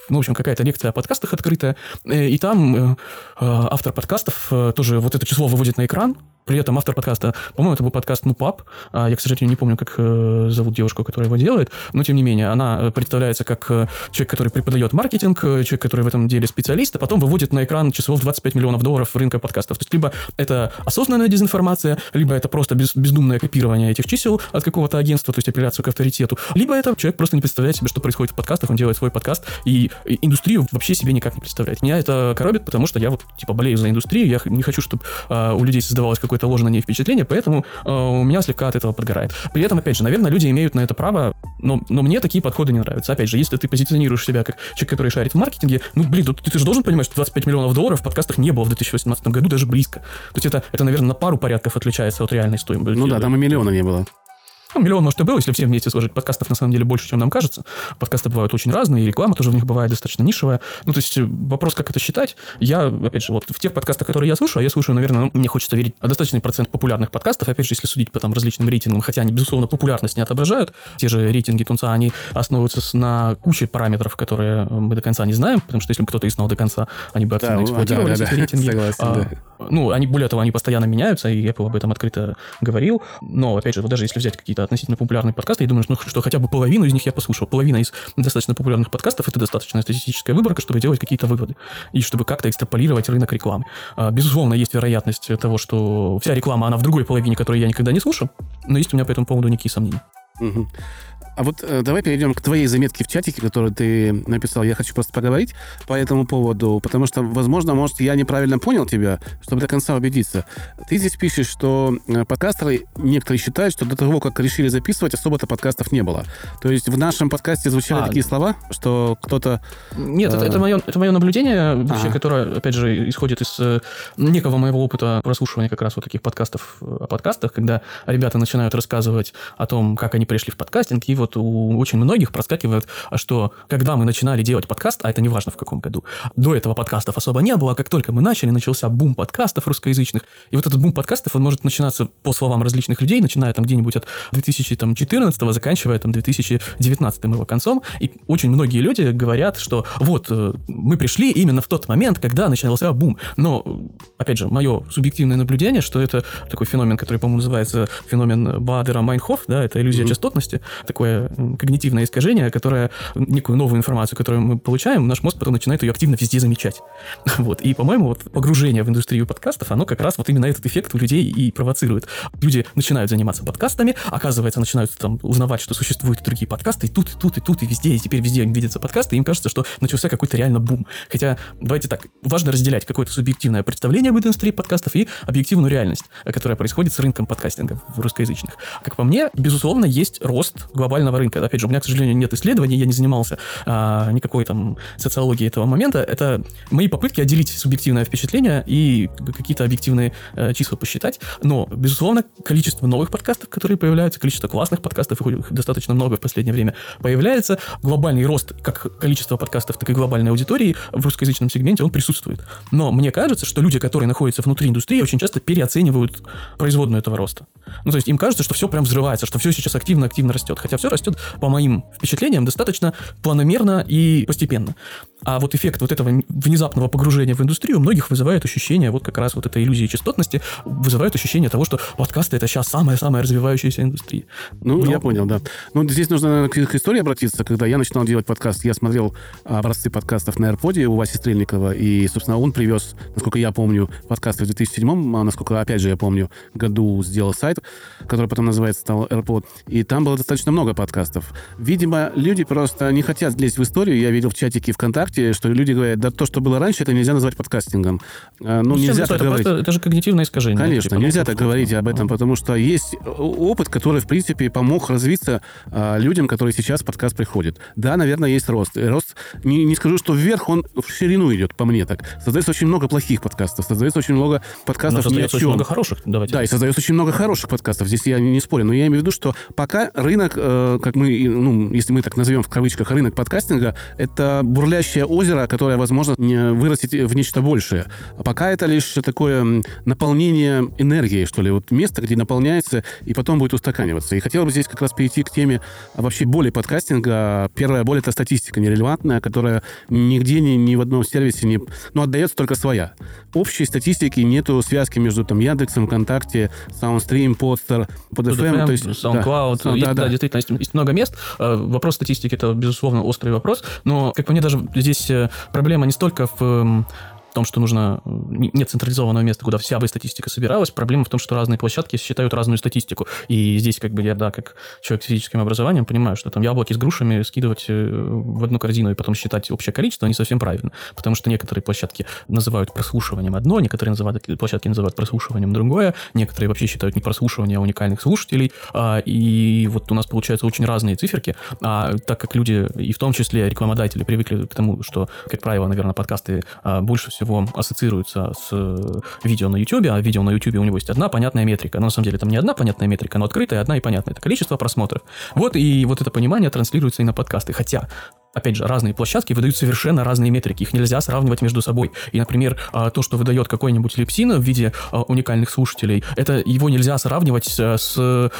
ну, в общем, какая-то лекция о подкастах открытая, э, и там э, э, автор подкастов тоже вот это число выводит на экран, при этом автор подкаста, по-моему, это был подкаст «Нупап». А, я, к сожалению, не помню, как э, зовут девушку, которая его делает, но, тем не менее, она э, представляется как э, человек, который преподает маркетинг, человек, который в этом деле специалист, а потом выводит на экран часов 25 миллионов долларов рынка подкастов. То есть, либо это осознанная дезинформация, либо это просто без, бездумное копирование этих чисел от какого-то агентства, то есть апелляцию к авторитету, либо это человек просто не представляет себе, что происходит в подкастах, он делает свой подкаст, и индустрию вообще себе никак не представляет. Меня это коробит, потому что я вот, типа, болею за индустрию, я не хочу, чтобы э, у людей создавалось какое-то какое-то ложное на ней впечатление, поэтому э, у меня слегка от этого подгорает. При этом, опять же, наверное, люди имеют на это право, но, но мне такие подходы не нравятся. Опять же, если ты позиционируешь себя как человек, который шарит в маркетинге, ну, блин, ты, ты же должен понимать, что 25 миллионов долларов в подкастах не было в 2018 году даже близко. То есть это, это наверное, на пару порядков отличается от реальной стоимости. Ну да, там и миллиона не было. Ну, миллион, может, и был, если все вместе сложить. Подкастов, на самом деле, больше, чем нам кажется. Подкасты бывают очень разные, и реклама тоже в них бывает достаточно нишевая. Ну, то есть, вопрос, как это считать. Я, опять же, вот в тех подкастах, которые я слушаю, а я слушаю, наверное, ну, мне хочется верить, а достаточный процент популярных подкастов, опять же, если судить по там различным рейтингам, хотя они, безусловно, популярность не отображают. Те же рейтинги Тунца, они основываются на куче параметров, которые мы до конца не знаем, потому что если бы кто-то и знал до конца, они бы активно да, эксплуатировали да, да, эти рейтинги. Согласен, а, да. Ну, они, более того, они постоянно меняются, и Apple об этом открыто говорил. Но, опять же, вот даже если взять какие-то относительно популярные подкасты, я думаю, ну, что хотя бы половину из них я послушал. Половина из достаточно популярных подкастов — это достаточно статистическая выборка, чтобы делать какие-то выводы. И чтобы как-то экстраполировать рынок рекламы. А, безусловно, есть вероятность того, что вся реклама, она в другой половине, которую я никогда не слушал, но есть у меня по этому поводу некие сомнения. Угу. А вот э, давай перейдем к твоей заметке в чатике, которую ты написал. Я хочу просто поговорить по этому поводу, потому что, возможно, может, я неправильно понял тебя, чтобы до конца убедиться. Ты здесь пишешь, что э, подкастеры, некоторые считают, что до того, как решили записывать, особо-то подкастов не было. То есть в нашем подкасте звучали а, такие слова, что кто-то... Нет, э... это, это, мое, это мое наблюдение, вообще, которое, опять же, исходит из э, некого моего опыта прослушивания как раз вот таких подкастов о подкастах, когда ребята начинают рассказывать о том, как они пришли в подкастинг, и вот вот у очень многих проскакивает, что когда мы начинали делать подкаст, а это не важно в каком году, до этого подкастов особо не было, а как только мы начали, начался бум подкастов русскоязычных, и вот этот бум подкастов, он может начинаться, по словам различных людей, начиная там где-нибудь от 2014 заканчивая там 2019 его концом, и очень многие люди говорят, что вот, э, мы пришли именно в тот момент, когда начался бум. Но, опять же, мое субъективное наблюдение, что это такой феномен, который, по-моему, называется феномен Бадера Майнхоф, да, это иллюзия mm-hmm. частотности, такое когнитивное искажение, которое, некую новую информацию, которую мы получаем, наш мозг потом начинает ее активно везде замечать. Вот. И, по-моему, вот погружение в индустрию подкастов, оно как раз вот именно этот эффект у людей и провоцирует. Люди начинают заниматься подкастами, оказывается, начинают там узнавать, что существуют другие подкасты, и тут, и тут, и тут, и везде, и теперь везде видятся подкасты, и им кажется, что начался какой-то реально бум. Хотя, давайте так, важно разделять какое-то субъективное представление об индустрии подкастов и объективную реальность, которая происходит с рынком подкастинга в русскоязычных. Как по мне, безусловно, есть рост глобального рынка. Опять же, у меня, к сожалению, нет исследований, я не занимался а, никакой там социологией этого момента. Это мои попытки отделить субъективное впечатление и какие-то объективные э, числа посчитать. Но, безусловно, количество новых подкастов, которые появляются, количество классных подкастов, их достаточно много в последнее время появляется. Глобальный рост как количество подкастов, так и глобальной аудитории в русскоязычном сегменте, он присутствует. Но мне кажется, что люди, которые находятся внутри индустрии, очень часто переоценивают производную этого роста. Ну, то есть им кажется, что все прям взрывается, что все сейчас активно-активно растет. Хотя все растет, по моим впечатлениям, достаточно планомерно и постепенно. А вот эффект вот этого внезапного погружения в индустрию многих вызывает ощущение вот как раз вот этой иллюзии частотности, вызывает ощущение того, что подкасты это сейчас самая-самая развивающаяся индустрия. Ну, Но... я понял, да. Ну, здесь нужно к, к истории обратиться. Когда я начинал делать подкаст, я смотрел образцы подкастов на AirPod у Васи Стрельникова, и, собственно, он привез, насколько я помню, подкасты в 2007, а насколько, опять же, я помню, году сделал сайт, который потом называется стал AirPod, и там было достаточно много подкастов. Видимо, люди просто не хотят лезть в историю. Я видел в чатике ВКонтакте, что люди говорят, да то, что было раньше, это нельзя назвать подкастингом. А, ну, ну нельзя так это говорить. Просто, это же когнитивное искажение. Конечно, типа, нельзя так говорить об этом, потому что есть опыт, который, в принципе, помог развиться а, людям, которые сейчас в подкаст приходят. Да, наверное, есть рост. Рост, не, не скажу, что вверх, он в ширину идет, по мне так. Создается очень много плохих подкастов, создается очень много подкастов ни о чем. очень много хороших, давайте. Да, и создается очень много хороших подкастов. Здесь я не спорю, но я имею в виду, что пока рынок, э, как мы, ну, если мы так назовем в кавычках, рынок подкастинга, это бурлящее озеро, которое, возможно, вырастет в нечто большее. А пока это лишь такое наполнение энергии, что ли, вот место, где наполняется и потом будет устаканиваться. И хотел бы здесь как раз перейти к теме вообще боли подкастинга. Первая боль — это статистика нерелевантная, которая нигде, ни, ни в одном сервисе не... Ну, отдается только своя. Общей статистики нету связки между там Яндексом, ВКонтакте, Soundstream, Podster, PodFM. То есть, SoundCloud. Да, есть, да, да, действительно, есть, много мест. Э, вопрос статистики — это, безусловно, острый вопрос. Но, как по мне, даже здесь э, проблема не столько в том, что нужно... Нет централизованного места, куда вся бы статистика собиралась. Проблема в том, что разные площадки считают разную статистику. И здесь как бы я, да, как человек с физическим образованием, понимаю, что там яблоки с грушами скидывать э, в одну корзину и потом считать общее количество не совсем правильно. Потому что некоторые площадки называют прослушиванием одно, некоторые называют, площадки называют прослушиванием другое, некоторые вообще считают не прослушивание, а уникальных слушателей. А, и вот у нас получаются очень разные циферки. А так как люди, и в том числе рекламодатели, привыкли к тому, что, как правило, наверное, подкасты а, больше всего всего ассоциируется с э, видео на YouTube, а видео на YouTube у него есть одна понятная метрика. Но на самом деле там не одна понятная метрика, но открытая, одна и понятная. Это количество просмотров. Вот и вот это понимание транслируется и на подкасты. Хотя опять же, разные площадки выдают совершенно разные метрики, их нельзя сравнивать между собой. И, например, а, то, что выдает какой-нибудь липсин в виде а, уникальных слушателей, это его нельзя сравнивать с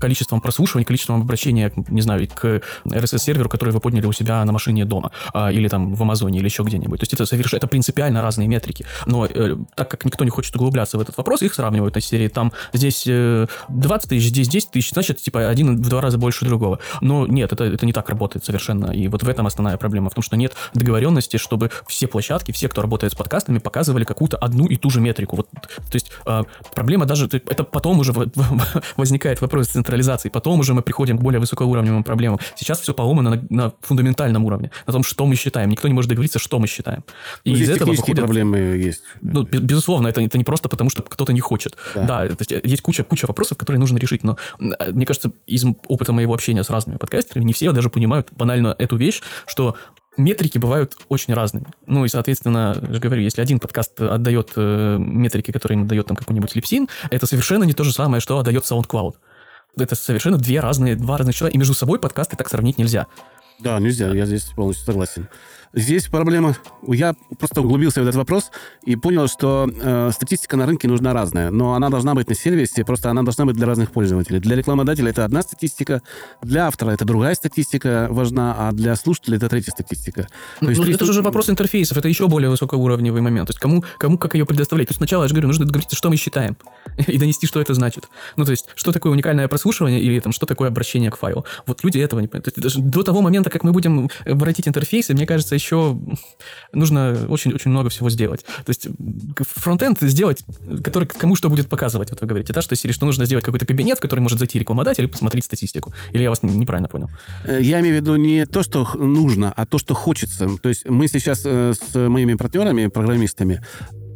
количеством прослушиваний, количеством обращения, не знаю, к RSS-серверу, который вы подняли у себя на машине дома, а, или там в Амазоне, или еще где-нибудь. То есть это совершенно, это принципиально разные метрики. Но э, так как никто не хочет углубляться в этот вопрос, их сравнивают на серии, там здесь 20 э, тысяч, здесь 10 тысяч, значит, типа один в два раза больше другого. Но нет, это, это не так работает совершенно совершенно. И вот в этом основная проблема, в том, что нет договоренности, чтобы все площадки, все, кто работает с подкастами, показывали какую-то одну и ту же метрику. Вот, то есть э, проблема даже, это потом уже возникает вопрос централизации, потом уже мы приходим к более высокоуровневым проблемам. Сейчас все поломано на, на фундаментальном уровне, на том, что мы считаем. Никто не может договориться, что мы считаем. И ну, из этого выходят... проблемы есть. Ну, безусловно, это, это не просто потому, что кто-то не хочет. Да, да то есть, есть куча, куча вопросов, которые нужно решить, но мне кажется, из опыта моего общения с разными подкастерами, не все даже понимают банально реально эту вещь, что метрики бывают очень разными. Ну и, соответственно, я же говорю, если один подкаст отдает э, метрики, которые им отдает там какой-нибудь липсин, это совершенно не то же самое, что отдает SoundCloud. Это совершенно две разные, два разных человека, и между собой подкасты так сравнить нельзя. Да, нельзя, я здесь полностью согласен. Здесь проблема... Я просто углубился в этот вопрос и понял, что э, статистика на рынке нужна разная, но она должна быть на сервисе, просто она должна быть для разных пользователей. Для рекламодателя это одна статистика, для автора это другая статистика важна, а для слушателя это третья статистика. То есть, ну, это же вопрос интерфейсов, это еще более высокоуровневый момент. То есть кому, кому как ее предоставлять? То есть сначала, я же говорю, нужно говорить, что мы считаем, и донести, что это значит. Ну, то есть, что такое уникальное прослушивание или там, что такое обращение к файлу. Вот люди этого не понимают. Даже до того момента, как мы будем воротить интерфейсы, мне кажется, еще нужно очень-очень много всего сделать. То есть фронтенд сделать, который кому что будет показывать, вот вы говорите, да, что если что нужно сделать какой-то кабинет, в который может зайти рекламодатель и посмотреть статистику. Или я вас неправильно понял? Э, я имею в виду не то, что нужно, а то, что хочется. То есть мы сейчас э, с моими партнерами, программистами,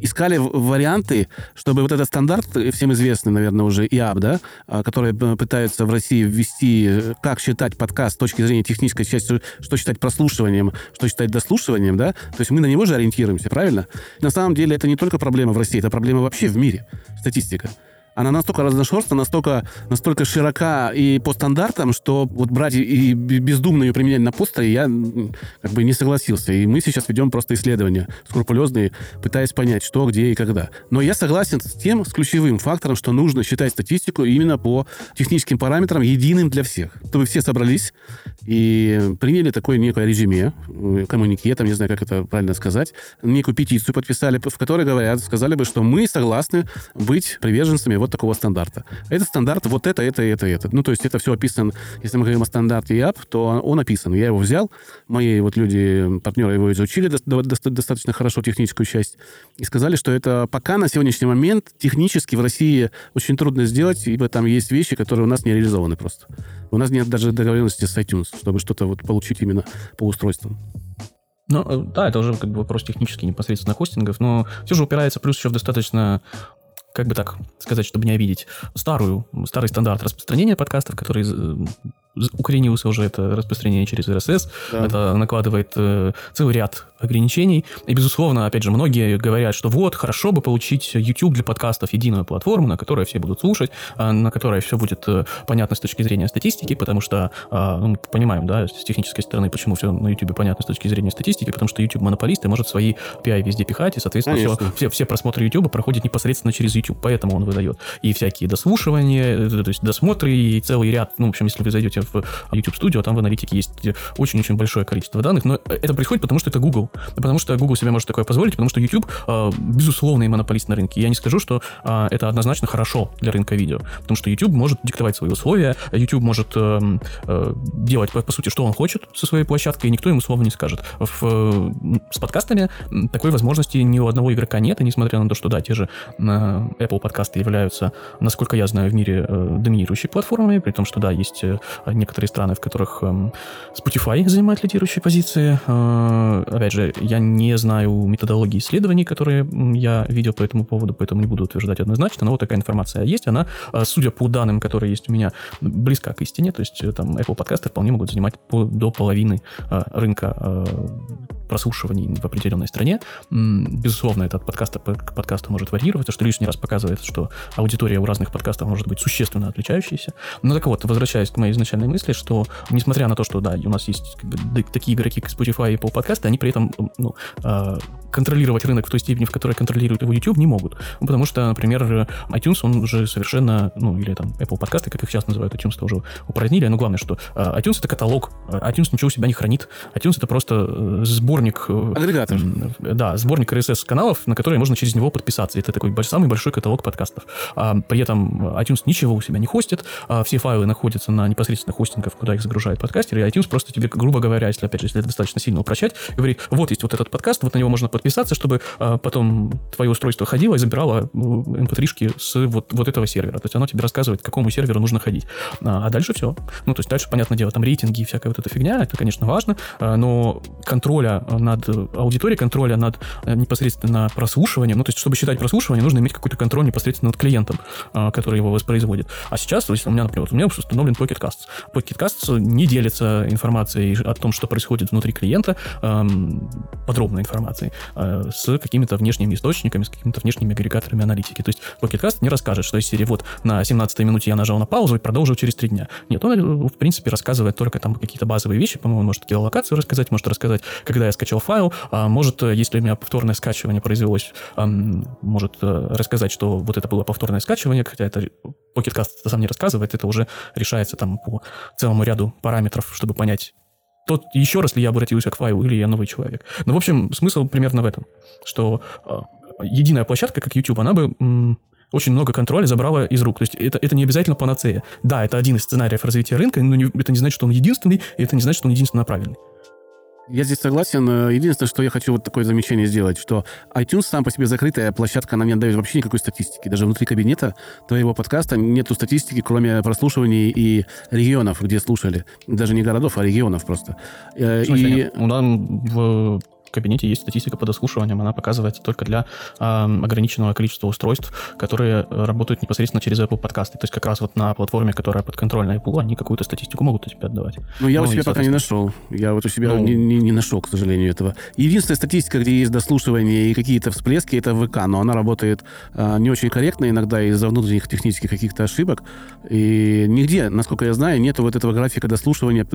искали варианты, чтобы вот этот стандарт, всем известный, наверное, уже ИАБ, да, а, который пытаются в России ввести, как считать подкаст с точки зрения технической части, что считать прослушиванием, что считать дослушиванием, да, то есть мы на него же ориентируемся, правильно? На самом деле это не только проблема в России, это проблема вообще в мире, статистика она настолько разношерстна, настолько, настолько широка и по стандартам, что вот брать и бездумно ее применять на постере я как бы не согласился. И мы сейчас ведем просто исследования скрупулезные, пытаясь понять, что, где и когда. Но я согласен с тем, с ключевым фактором, что нужно считать статистику именно по техническим параметрам единым для всех. Чтобы все собрались и приняли такое некое резюме, э, коммунике, там, не знаю, как это правильно сказать, некую петицию подписали, в которой говорят, сказали бы, что мы согласны быть приверженцами вот такого стандарта. Этот стандарт вот это, это, это, это. Ну, то есть это все описано, если мы говорим о стандарте ИАП, то он описан. Я его взял, мои вот люди, партнеры его изучили достаточно хорошо, техническую часть, и сказали, что это пока на сегодняшний момент технически в России очень трудно сделать, ибо там есть вещи, которые у нас не реализованы просто. У нас нет даже договоренности с iTunes, чтобы что-то вот получить именно по устройствам. Ну, э, да, это уже как бы вопрос технический непосредственно хостингов, но все же упирается плюс еще в достаточно как бы так сказать, чтобы не обидеть, старую, старый стандарт распространения подкастов, который укоренился уже это распространение через RSS. Да. Это накладывает э, целый ряд ограничений. И, безусловно, опять же, многие говорят, что вот, хорошо бы получить YouTube для подкастов, единую платформу, на которой все будут слушать, а, на которой все будет э, понятно с точки зрения статистики, потому что, э, ну, мы понимаем, да, с технической стороны, почему все на YouTube понятно с точки зрения статистики, потому что YouTube монополист и может свои API везде пихать, и, соответственно, все, все, все просмотры YouTube проходят непосредственно через YouTube, поэтому он выдает и всякие дослушивания, э, то есть досмотры, и целый ряд, ну, в общем, если вы зайдете в YouTube Studio, там в аналитике есть очень-очень большое количество данных, но это происходит потому, что это Google, потому что Google себе может такое позволить, потому что YouTube э, безусловный монополист на рынке. Я не скажу, что э, это однозначно хорошо для рынка видео, потому что YouTube может диктовать свои условия, YouTube может э, делать, по, по сути, что он хочет со своей площадкой, и никто ему слова не скажет. В, с подкастами такой возможности ни у одного игрока нет, и несмотря на то, что, да, те же Apple подкасты являются, насколько я знаю, в мире доминирующей платформой, при том, что, да, есть некоторые страны, в которых э, Spotify занимает лидирующие позиции. Опять же, я не знаю методологии исследований, которые я видел по этому поводу, поэтому не буду утверждать однозначно, но вот такая информация есть. Она, э, судя по данным, которые есть у меня, близка к истине, то есть э, там Apple подкасты вполне могут занимать по, до половины э, рынка э, прослушиваний в определенной стране. Безусловно, это от подкаста к подкасту может варьироваться, что лишний раз показывает, что аудитория у разных подкастов может быть существенно отличающаяся. Но так вот, возвращаясь к моей изначальной мысли, что несмотря на то, что да, у нас есть такие игроки, как Spotify и Apple подкасты, они при этом ну, э, контролировать рынок в той степени, в которой контролирует его YouTube, не могут. Ну, потому что, например, iTunes, он уже совершенно, ну, или там Apple подкасты, как их сейчас называют, iTunes тоже упразднили, но главное, что э, iTunes это каталог, iTunes ничего у себя не хранит, iTunes это просто э, сборник... Э, Агрегатор. Да, сборник RSS-каналов, на которые можно через него подписаться. Это такой самый большой каталог подкастов. А, при этом iTunes ничего у себя не хостит, а все файлы находятся на непосредственно хостингах, куда их загружают подкастеры, и iTunes просто тебе, грубо говоря, если, опять же, если это достаточно сильно упрощать, говорит, вот есть вот этот подкаст, вот на него можно подписаться, чтобы а, потом твое устройство ходило и забирало mp3-шки с вот, вот этого сервера. То есть оно тебе рассказывает, к какому серверу нужно ходить. А, а дальше все. Ну, то есть дальше, понятное дело, там рейтинги и всякая вот эта фигня, это, конечно, важно, но контроля над аудиторией, контроля над э, непосредственно прослушиванием, ну, то есть чтобы считать прослушивание, нужно иметь какой-то контроль непосредственно над клиентом, а, который его воспроизводит. А сейчас, то есть у меня, например, у меня установлен Pocket Casts. Pocket Casts не делится информацией о том, что происходит внутри клиента, подробной информацией, а, с какими-то внешними источниками, с какими-то внешними агрегаторами аналитики. То есть Pocket Cast не расскажет, что серии вот на 17 минуте я нажал на паузу и продолжил через три дня. Нет, он, в принципе, рассказывает только там какие-то базовые вещи, по-моему, может геолокацию рассказать, может рассказать, когда я скачал файл, а, может, если у меня повторное скачивание произвелось, может рассказать, что вот это было повторное скачивание, хотя это Pocket Cast сам не рассказывает, это уже решается там по целому ряду параметров, чтобы понять, тот еще раз ли я обратился к файлу, или я новый человек. Ну, в общем, смысл примерно в этом, что единая площадка, как YouTube, она бы очень много контроля забрала из рук. То есть это, это не обязательно панацея. Да, это один из сценариев развития рынка, но не, это не значит, что он единственный, и это не значит, что он единственно правильный. Я здесь согласен. Единственное, что я хочу вот такое замечание сделать, что iTunes сам по себе закрытая площадка, она не отдает вообще никакой статистики. Даже внутри кабинета твоего подкаста нету статистики, кроме прослушиваний и регионов, где слушали. Даже не городов, а регионов просто. Э, и... У нас в кабинете есть статистика по дослушиваниям, она показывается только для э, ограниченного количества устройств, которые работают непосредственно через Apple подкасты. То есть как раз вот на платформе, которая подконтрольна Apple, они какую-то статистику могут у тебя отдавать. Ну, я ну, у себя пока не нашел. Я вот у себя ну, не, не, не нашел, к сожалению, этого. Единственная статистика, где есть дослушивание и какие-то всплески, это ВК, но она работает э, не очень корректно иногда из-за внутренних технических каких-то ошибок. И нигде, насколько я знаю, нету вот этого графика дослушивания,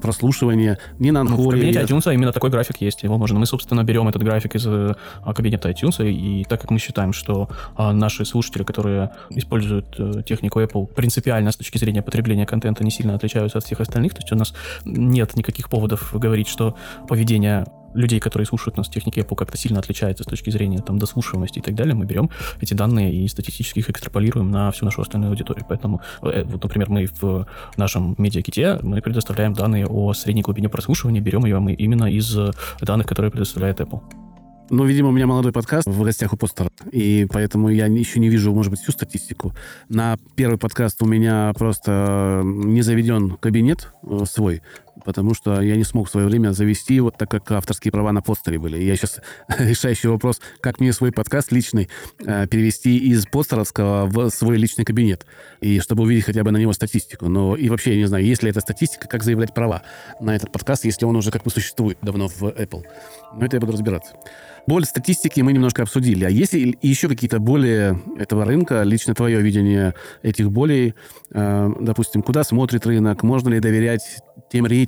прослушивания ни на Анхоре. Ну, в кабинете iTunes именно такой график есть его можно. Мы, собственно, берем этот график из э, кабинета iTunes, и так как мы считаем, что а, наши слушатели, которые используют э, технику Apple, принципиально с точки зрения потребления контента не сильно отличаются от всех остальных, то есть у нас нет никаких поводов говорить, что поведение людей, которые слушают нас техники Apple, как-то сильно отличается с точки зрения там дослушиваемости и так далее, мы берем эти данные и статистически их экстраполируем на всю нашу остальную аудиторию. Поэтому, э, вот, например, мы в нашем медиаките мы предоставляем данные о средней глубине прослушивания, берем ее мы именно из данных, которые предоставляет Apple. Ну, видимо, у меня молодой подкаст в гостях у постера, и поэтому я еще не вижу, может быть, всю статистику. На первый подкаст у меня просто не заведен кабинет э, свой, потому что я не смог в свое время завести, вот так как авторские права на постере были. Я сейчас решающий вопрос, как мне свой подкаст личный э, перевести из постеровского в свой личный кабинет, и чтобы увидеть хотя бы на него статистику. Но и вообще, я не знаю, есть ли эта статистика, как заявлять права на этот подкаст, если он уже как бы существует давно в Apple. Но это я буду разбираться. Боль статистики мы немножко обсудили. А есть ли еще какие-то боли этого рынка, лично твое видение этих болей? Э, допустим, куда смотрит рынок? Можно ли доверять тем рейтингам,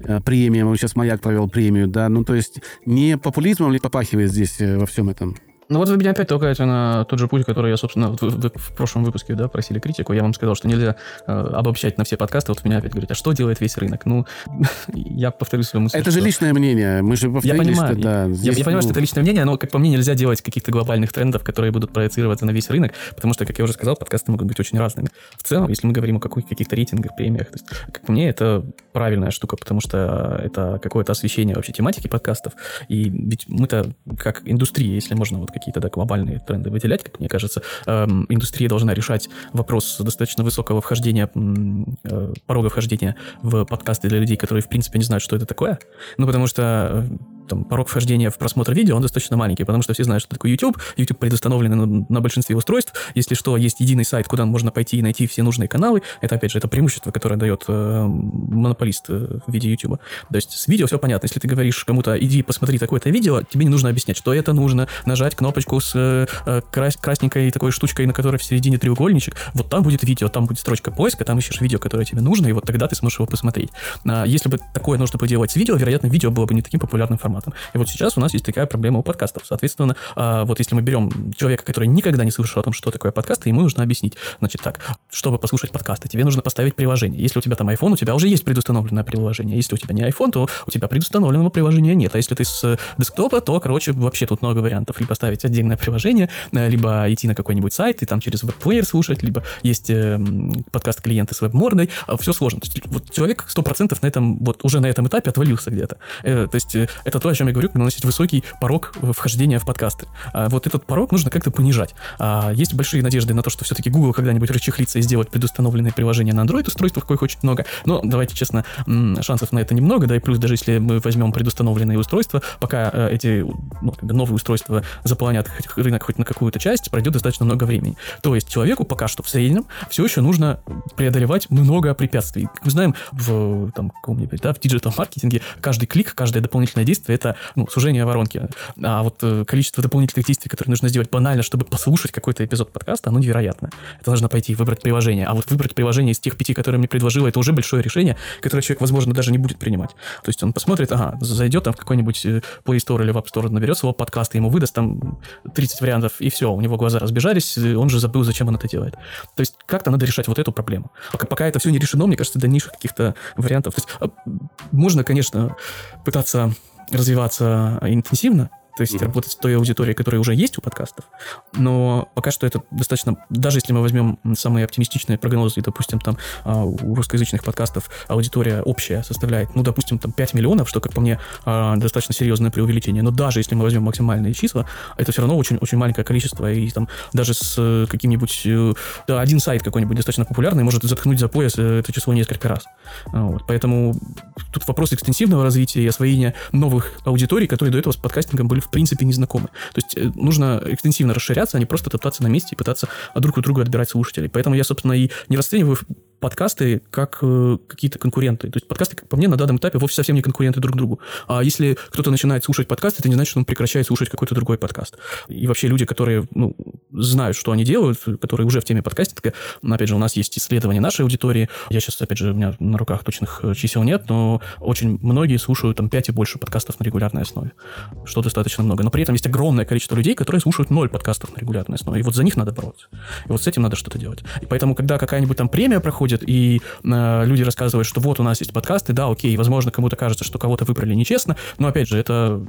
э, премиям? Сейчас Маяк провел премию, да? Ну, то есть не популизмом ли попахивает здесь э, во всем этом? Ну вот вы меня опять толкаете на тот же путь, который я, собственно, вы, вы в прошлом выпуске да, просили критику. Я вам сказал, что нельзя э, обобщать на все подкасты. Вот меня опять говорят, а что делает весь рынок? Ну, я повторю свою мысль. Это что... же личное мнение. Мы же Я понимаю, да, здесь, я, я понимаю, ну... что это личное мнение, но, как по мне, нельзя делать каких-то глобальных трендов, которые будут проецироваться на весь рынок, потому что, как я уже сказал, подкасты могут быть очень разными. В целом, если мы говорим о каких-то рейтингах, премиях, то есть, как по мне, это правильная штука, потому что это какое-то освещение вообще тематики подкастов. И ведь мы-то, как индустрия, если можно вот какие-то да, глобальные тренды выделять, как мне кажется. Эм, индустрия должна решать вопрос достаточно высокого вхождения, э, порога вхождения в подкасты для людей, которые, в принципе, не знают, что это такое. Ну, потому что э, там, порог вхождения в просмотр видео, он достаточно маленький, потому что все знают, что такое YouTube. YouTube предустановлен на, на большинстве устройств. Если что, есть единый сайт, куда можно пойти и найти все нужные каналы. Это, опять же, это преимущество, которое дает э, монополист э, в виде YouTube. То есть с видео все понятно. Если ты говоришь кому-то, иди посмотри такое-то видео, тебе не нужно объяснять, что это нужно, нажать кнопочку с э, э крас красненькой такой штучкой, на которой в середине треугольничек. Вот там будет видео, там будет строчка поиска, там ищешь видео, которое тебе нужно, и вот тогда ты сможешь его посмотреть. А если бы такое нужно было делать с видео, вероятно, видео было бы не таким популярным форматом форматом. И вот сейчас у нас есть такая проблема у подкастов. Соответственно, а, вот если мы берем человека, который никогда не слышал о том, что такое подкасты, ему нужно объяснить. Значит так, чтобы послушать подкасты, тебе нужно поставить приложение. Если у тебя там iPhone, у тебя уже есть предустановленное приложение. Если у тебя не iPhone, то у тебя предустановленного приложения нет. А если ты с десктопа, то, короче, вообще тут много вариантов. Либо ставить отдельное приложение, э, либо идти на какой-нибудь сайт и там через веб-плеер слушать, либо есть э, подкаст клиенты с веб-мордой. А, Все сложно. Вот человек 100% на этом, вот уже на этом этапе отвалился где-то. Э, то есть это то, о чем я говорю, наносить высокий порог вхождения в подкасты. А вот этот порог нужно как-то понижать. А есть большие надежды на то, что все-таки Google когда-нибудь расчехлится и сделает предустановленные приложения на Android-устройствах, коих очень много. Но давайте честно, шансов на это немного, да, и плюс даже если мы возьмем предустановленные устройства, пока э, эти ну, новые устройства заполонят рынок хоть на какую-то часть, пройдет достаточно много времени. То есть человеку пока что в среднем все еще нужно преодолевать много препятствий. Мы знаем, в, там, каком-нибудь, да, в диджитал-маркетинге каждый клик, каждое дополнительное действие действия, это ну, сужение воронки. А вот э, количество дополнительных действий, которые нужно сделать банально, чтобы послушать какой-то эпизод подкаста, оно невероятно. Это нужно пойти и выбрать приложение. А вот выбрать приложение из тех пяти, которые мне предложило, это уже большое решение, которое человек, возможно, даже не будет принимать. То есть он посмотрит, ага, зайдет там в какой-нибудь э, Play Store или в App Store, наберет своего подкаста, ему выдаст там 30 вариантов, и все, у него глаза разбежались, он же забыл, зачем он это делает. То есть как-то надо решать вот эту проблему. Пока, пока это все не решено, мне кажется, дальнейших каких-то вариантов. То есть, а, можно, конечно, пытаться развиваться интенсивно, то есть mm-hmm. работать с той аудиторией, которая уже есть у подкастов. Но пока что это достаточно... Даже если мы возьмем самые оптимистичные прогнозы, допустим, там а, у русскоязычных подкастов аудитория общая составляет, ну, допустим, там 5 миллионов, что, как по мне, а, достаточно серьезное преувеличение. Но даже если мы возьмем максимальные числа, это все равно очень-очень маленькое количество. И там даже с э, каким-нибудь... Э, да, один сайт какой-нибудь достаточно популярный может заткнуть за пояс э, это число несколько раз. Вот. Поэтому тут вопрос экстенсивного развития и освоения новых аудиторий, которые до этого с подкастингом были в в принципе не знакомы. То есть э, нужно экстенсивно расширяться, а не просто топтаться на месте и пытаться друг у друга отбирать слушателей. Поэтому я, собственно, и не расцениваю подкасты как э, какие-то конкуренты. То есть подкасты, по мне, на данном этапе вовсе совсем не конкуренты друг другу. А если кто-то начинает слушать подкасты, это не значит, что он прекращает слушать какой-то другой подкаст. И вообще люди, которые ну, знают, что они делают, которые уже в теме подкастинга, опять же, у нас есть исследования нашей аудитории. Я сейчас, опять же, у меня на руках точных э, чисел нет, но очень многие слушают там 5 и больше подкастов на регулярной основе, что достаточно много. Но при этом есть огромное количество людей, которые слушают ноль подкастов на регулярной основе. И вот за них надо бороться. И вот с этим надо что-то делать. И поэтому, когда какая-нибудь там премия проходит, происходит, и э, люди рассказывают, что вот у нас есть подкасты, да, окей, возможно, кому-то кажется, что кого-то выбрали нечестно, но опять же, это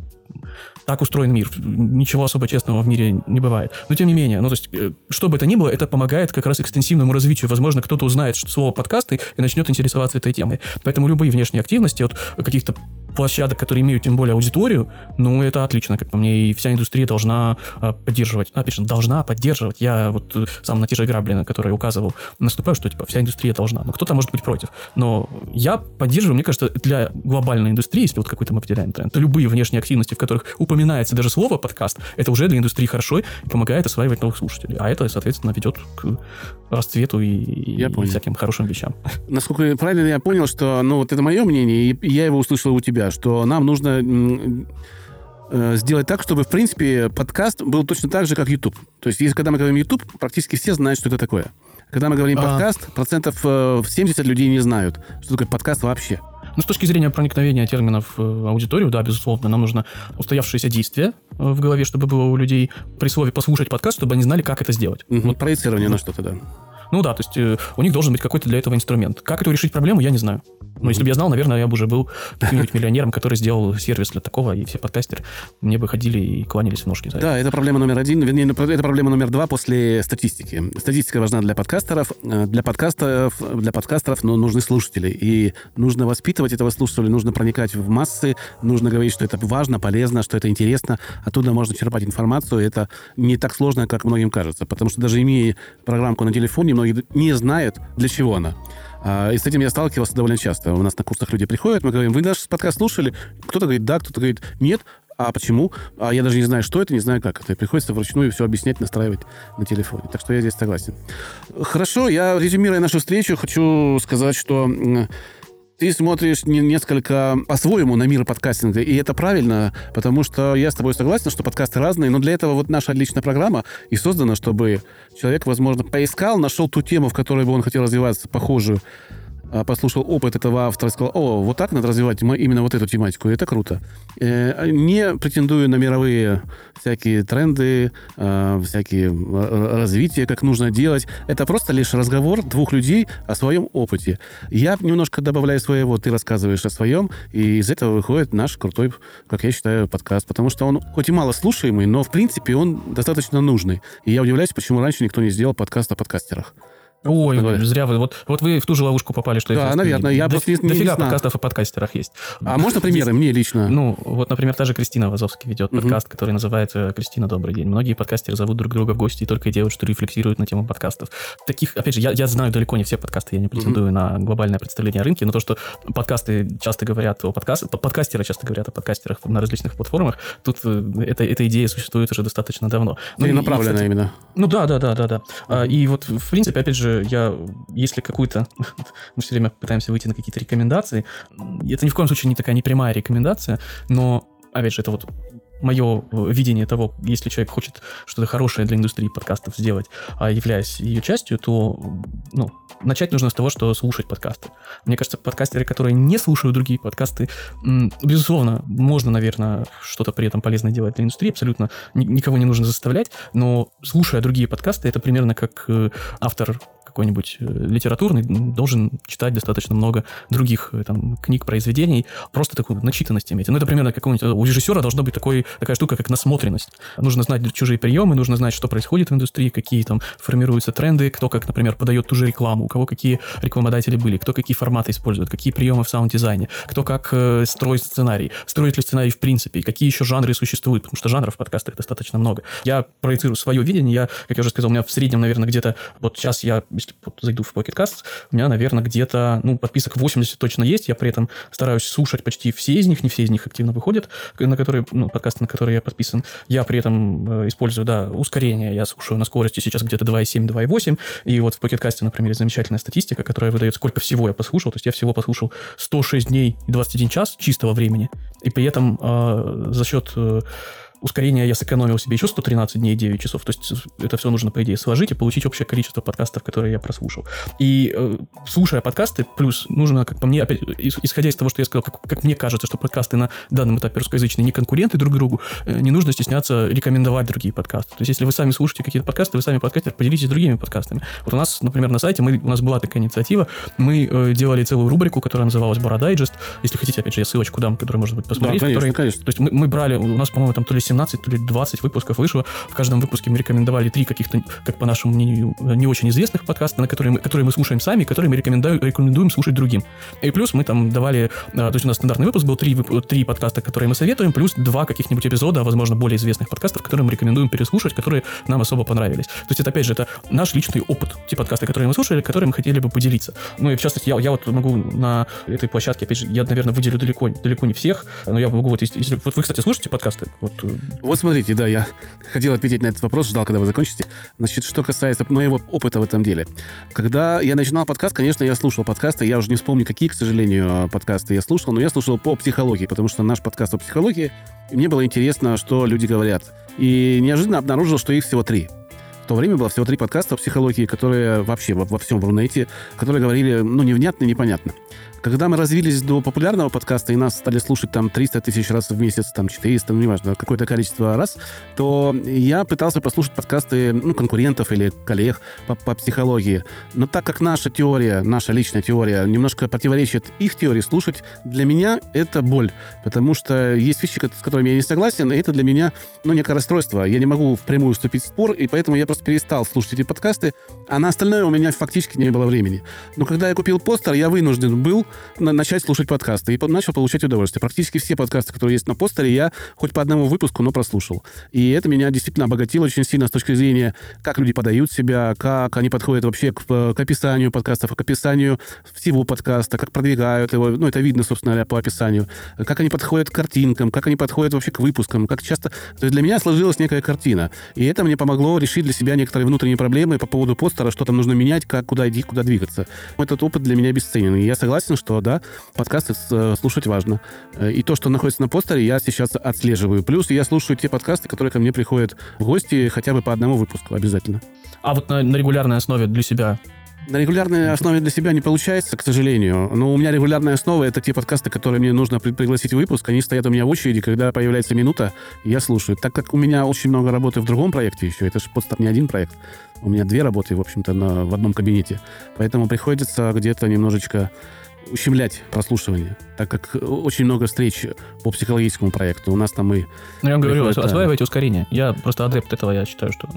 так устроен мир. Ничего особо честного в мире не бывает. Но тем не менее, ну, то есть, э, что бы это ни было, это помогает как раз экстенсивному развитию. Возможно, кто-то узнает слово подкасты и начнет интересоваться этой темой. Поэтому любые внешние активности от каких-то площадок, которые имеют тем более аудиторию, ну, это отлично, как по мне, и вся индустрия должна э, поддерживать. Опять же, должна поддерживать. Я вот э, сам на те же грабли, на которые указывал, наступаю, что, типа, вся индустрия должна. Но кто-то может быть против. Но я поддерживаю, мне кажется, для глобальной индустрии, если вот какой-то мы потеряем тренд, то любые внешние активности, в которых упоминается даже слово подкаст, это уже для индустрии хорошо и помогает осваивать новых слушателей. А это, соответственно, ведет к расцвету и, я и всяким хорошим вещам. Насколько правильно я понял, что, ну, вот это мое мнение, и я его услышал у тебя, что нам нужно э, сделать так, чтобы, в принципе, подкаст был точно так же, как YouTube. То есть, если когда мы говорим YouTube, практически все знают, что это такое. Когда мы говорим а... подкаст, процентов 70 э, людей не знают, что такое подкаст вообще. Ну, с точки зрения проникновения терминов в аудиторию, да, безусловно, нам нужно устоявшееся действие э, в голове, чтобы было у людей при слове послушать подкаст, чтобы они знали, как это сделать. Угу. Вот проецирование на что-то, да. Ну да, то есть э, у них должен быть какой-то для этого инструмент. Как эту решить проблему, я не знаю. Но если бы я знал, наверное, я бы уже был каким-нибудь миллионером, который сделал сервис для такого, и все подкастеры мне бы ходили и кланялись в ножки. За да, это проблема номер один. Вернее, ну, это проблема номер два после статистики. Статистика важна для подкастеров. Э, для подкастеров, для подкастеров но нужны слушатели. И нужно воспитывать этого слушателя, нужно проникать в массы, нужно говорить, что это важно, полезно, что это интересно. Оттуда можно черпать информацию. Это не так сложно, как многим кажется. Потому что даже имея программку на телефоне, многие не знают, для чего она. А, и с этим я сталкивался довольно часто. У нас на курсах люди приходят, мы говорим, вы наш подкаст слушали? Кто-то говорит да, кто-то говорит нет. А почему? А я даже не знаю, что это, не знаю, как это. Приходится вручную все объяснять, настраивать на телефоне. Так что я здесь согласен. Хорошо, я, резюмируя нашу встречу, хочу сказать, что ты смотришь несколько по-своему на мир подкастинга, и это правильно, потому что я с тобой согласен, что подкасты разные, но для этого вот наша отличная программа и создана, чтобы человек, возможно, поискал, нашел ту тему, в которой бы он хотел развиваться, похожую, послушал опыт этого автора сказал, о, вот так надо развивать именно вот эту тематику, это круто. Э, не претендую на мировые всякие тренды, а, всякие а, развития, как нужно делать. Это просто лишь разговор двух людей о своем опыте. Я немножко добавляю своего, ты рассказываешь о своем, и из этого выходит наш крутой, как я считаю, подкаст, потому что он хоть и мало слушаемый, но, в принципе, он достаточно нужный. И я удивляюсь, почему раньше никто не сделал подкаст о подкастерах. Ой, Давай. зря вы. Вот, вот вы в ту же ловушку попали, что да, наверное. Я просто не, не Дофига подкастов о подкастерах есть. А можно примеры мне лично? Ну, вот, например, та же Кристина Вазовский ведет угу. подкаст, который называется «Кристина, добрый день». Многие подкастеры зовут друг друга в гости и только и делают, что рефлексируют на тему подкастов. Таких, опять же, я, я знаю далеко не все подкасты, я не претендую угу. на глобальное представление о рынке, но то, что подкасты часто говорят о подкастах, подкастеры часто говорят о подкастерах на различных платформах, тут э, эта, эта идея существует уже достаточно давно. Ну, и направлена кстати, именно. Ну да, да, да, да, да. А, и вот, в принципе, опять же, я если какую-то... Мы все время пытаемся выйти на какие-то рекомендации. Это ни в коем случае не такая непрямая рекомендация, но опять же, это вот мое видение того, если человек хочет что-то хорошее для индустрии подкастов сделать, а являясь ее частью, то ну, начать нужно с того, что слушать подкасты. Мне кажется, подкастеры, которые не слушают другие подкасты, безусловно, можно, наверное, что-то при этом полезное делать для индустрии, абсолютно никого не нужно заставлять, но слушая другие подкасты, это примерно как э, автор какой-нибудь э, литературный должен читать достаточно много других э, там, книг, произведений, просто такую начитанность иметь. Ну, это примерно какого-нибудь... У режиссера должна быть такой, такая штука, как насмотренность. Нужно знать чужие приемы, нужно знать, что происходит в индустрии, какие там формируются тренды, кто как, например, подает ту же рекламу, у кого какие рекламодатели были, кто какие форматы использует, какие приемы в саунд-дизайне, кто как э, строит сценарий, строит ли сценарий в принципе, какие еще жанры существуют, потому что жанров в достаточно много. Я проецирую свое видение, я, как я уже сказал, у меня в среднем, наверное, где-то, вот сейчас я если зайду в Pocket Cast, у меня, наверное, где-то, ну, подписок 80 точно есть, я при этом стараюсь слушать почти все из них, не все из них активно выходят, на которые, ну, подкасты, на которые я подписан. Я при этом э, использую, да, ускорение, я слушаю на скорости сейчас где-то 2,7, 2,8, и вот в Pocket Cast, например, замечательная статистика, которая выдает, сколько всего я послушал, то есть я всего послушал 106 дней и 21 час чистого времени, и при этом э, за счет э, ускорение я сэкономил себе еще 113 дней и 9 часов. То есть это все нужно, по идее, сложить и получить общее количество подкастов, которые я прослушал. И э, слушая подкасты, плюс нужно, как по мне, опять, исходя из того, что я сказал, как, как мне кажется, что подкасты на данном этапе русскоязычные не конкуренты друг другу, э, не нужно стесняться рекомендовать другие подкасты. То есть если вы сами слушаете какие-то подкасты, вы сами подкастер, поделитесь другими подкастами. Вот у нас, например, на сайте мы, у нас была такая инициатива, мы э, делали целую рубрику, которая называлась «Бора Дайджест». Если хотите, опять же, я ссылочку дам, которую, может быть, посмотреть. Да, конечно, которые, конечно. То есть мы, мы брали, у нас, по-моему, там то ли 17, то ли 20 выпусков вышло. В каждом выпуске мы рекомендовали три каких-то, как по нашему мнению, не очень известных подкаста, на которые мы, которые мы слушаем сами, которые мы рекомендуем, рекомендуем слушать другим. И плюс мы там давали, а, то есть у нас стандартный выпуск был три, три подкаста, которые мы советуем, плюс два каких-нибудь эпизода, возможно, более известных подкастов, которые мы рекомендуем переслушать, которые нам особо понравились. То есть это, опять же, это наш личный опыт, те подкасты, которые мы слушали, которые мы хотели бы поделиться. Ну и в частности, я, я вот могу на этой площадке, опять же, я, наверное, выделю далеко, далеко не всех, но я могу вот, если вот вы, кстати, слушаете подкасты? Вот, э, вот смотрите, да, я хотел ответить на этот вопрос, ждал, когда вы закончите. Значит, что касается моего опыта в этом деле. Когда я начинал подкаст, конечно, я слушал подкасты, я уже не вспомню, какие, к сожалению, подкасты я слушал, но я слушал по психологии, потому что наш подкаст о психологии, и мне было интересно, что люди говорят. И неожиданно обнаружил, что их всего три. В то время было всего три подкаста о психологии, которые вообще во, во всем в Рунете, которые говорили, ну, невнятно, непонятно. Когда мы развились до популярного подкаста, и нас стали слушать там 300 тысяч раз в месяц, там 400, ну, неважно, какое-то количество раз, то я пытался послушать подкасты ну, конкурентов или коллег по, по психологии. Но так как наша теория, наша личная теория немножко противоречит их теории, слушать для меня это боль. Потому что есть вещи, с которыми я не согласен, и это для меня, ну, некое расстройство. Я не могу впрямую вступить в спор, и поэтому я просто перестал слушать эти подкасты, а на остальное у меня фактически не было времени. Но когда я купил постер, я вынужден был начать слушать подкасты. И начал получать удовольствие. Практически все подкасты, которые есть на постере, я хоть по одному выпуску, но прослушал. И это меня действительно обогатило очень сильно с точки зрения, как люди подают себя, как они подходят вообще к, к описанию подкастов, к описанию всего подкаста, как продвигают его. Ну, это видно, собственно по описанию. Как они подходят к картинкам, как они подходят вообще к выпускам, как часто... То есть для меня сложилась некая картина. И это мне помогло решить для себя некоторые внутренние проблемы по поводу постера, что там нужно менять, как куда идти, куда двигаться. Этот опыт для меня бесценен. И я согласен, что да, подкасты э, слушать важно. Э, и то, что находится на постере, я сейчас отслеживаю. Плюс я слушаю те подкасты, которые ко мне приходят в гости хотя бы по одному выпуску обязательно. А вот на, на регулярной основе для себя на регулярной основе для себя не получается, к сожалению. Но у меня регулярная основа — это те подкасты, которые мне нужно при- пригласить в выпуск. Они стоят у меня в очереди, когда появляется минута, я слушаю. Так как у меня очень много работы в другом проекте еще, это же подстав не один проект. У меня две работы, в общем-то, на, в одном кабинете. Поэтому приходится где-то немножечко ущемлять прослушивание, так как очень много встреч по психологическому проекту. У нас там и... Ну, я вам говорю, осваивайте ускорение. Я просто адепт этого, я считаю, что...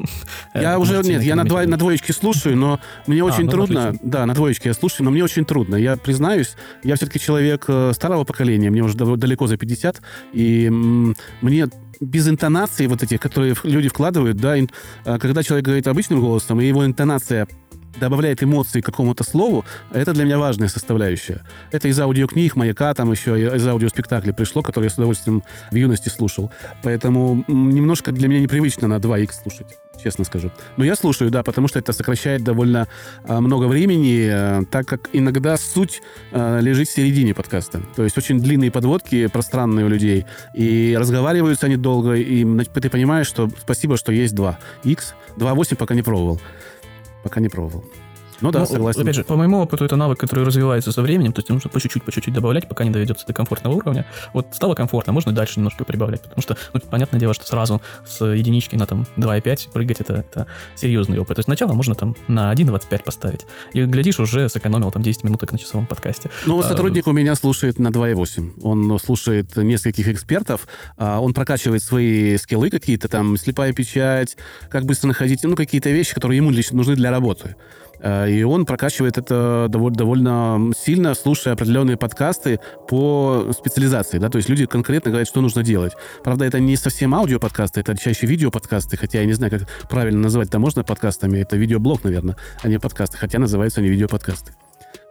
Я уже, нет, я на, два, на двоечке слушаю, но мне а, очень ну, трудно... Да, на двоечке я слушаю, но мне очень трудно. Я признаюсь, я все-таки человек э, старого поколения, мне уже далеко за 50, и мне без интонации вот этих, которые люди вкладывают, да, а когда человек говорит обычным голосом, и его интонация добавляет эмоции к какому-то слову, это для меня важная составляющая. Это из аудиокниг, маяка, там еще из аудиоспектаклей пришло, которые я с удовольствием в юности слушал. Поэтому немножко для меня непривычно на 2х слушать честно скажу. Но я слушаю, да, потому что это сокращает довольно а, много времени, а, так как иногда суть а, лежит в середине подкаста. То есть очень длинные подводки, пространные у людей, и разговариваются они долго, и ты понимаешь, что спасибо, что есть 2. X, 2.8 пока не пробовал. Пока не пробовал. Ну да, ну, согласен. Опять же, по моему опыту, это навык, который развивается со временем, то есть нужно по чуть-чуть, по чуть-чуть добавлять, пока не доведется до комфортного уровня. Вот стало комфортно, можно дальше немножко прибавлять, потому что, ну, понятное дело, что сразу с единички на там 2,5 прыгать это, это серьезный опыт. То есть сначала можно там на 1,25 поставить. И, глядишь, уже сэкономил там 10 минуток на часовом подкасте. Ну, вот сотрудник а, у меня слушает на 2,8. Он слушает нескольких экспертов, а он прокачивает свои скиллы какие-то, там, слепая печать, как быстро находить, ну, какие-то вещи, которые ему лично нужны для работы. Э, и он прокачивает это довольно, довольно сильно, слушая определенные подкасты по специализации. Да? То есть люди конкретно говорят, что нужно делать. Правда, это не совсем аудиоподкасты, это чаще видеоподкасты, хотя я не знаю, как правильно называть это можно подкастами. Это видеоблог, наверное, а не подкасты, хотя называются они видеоподкасты.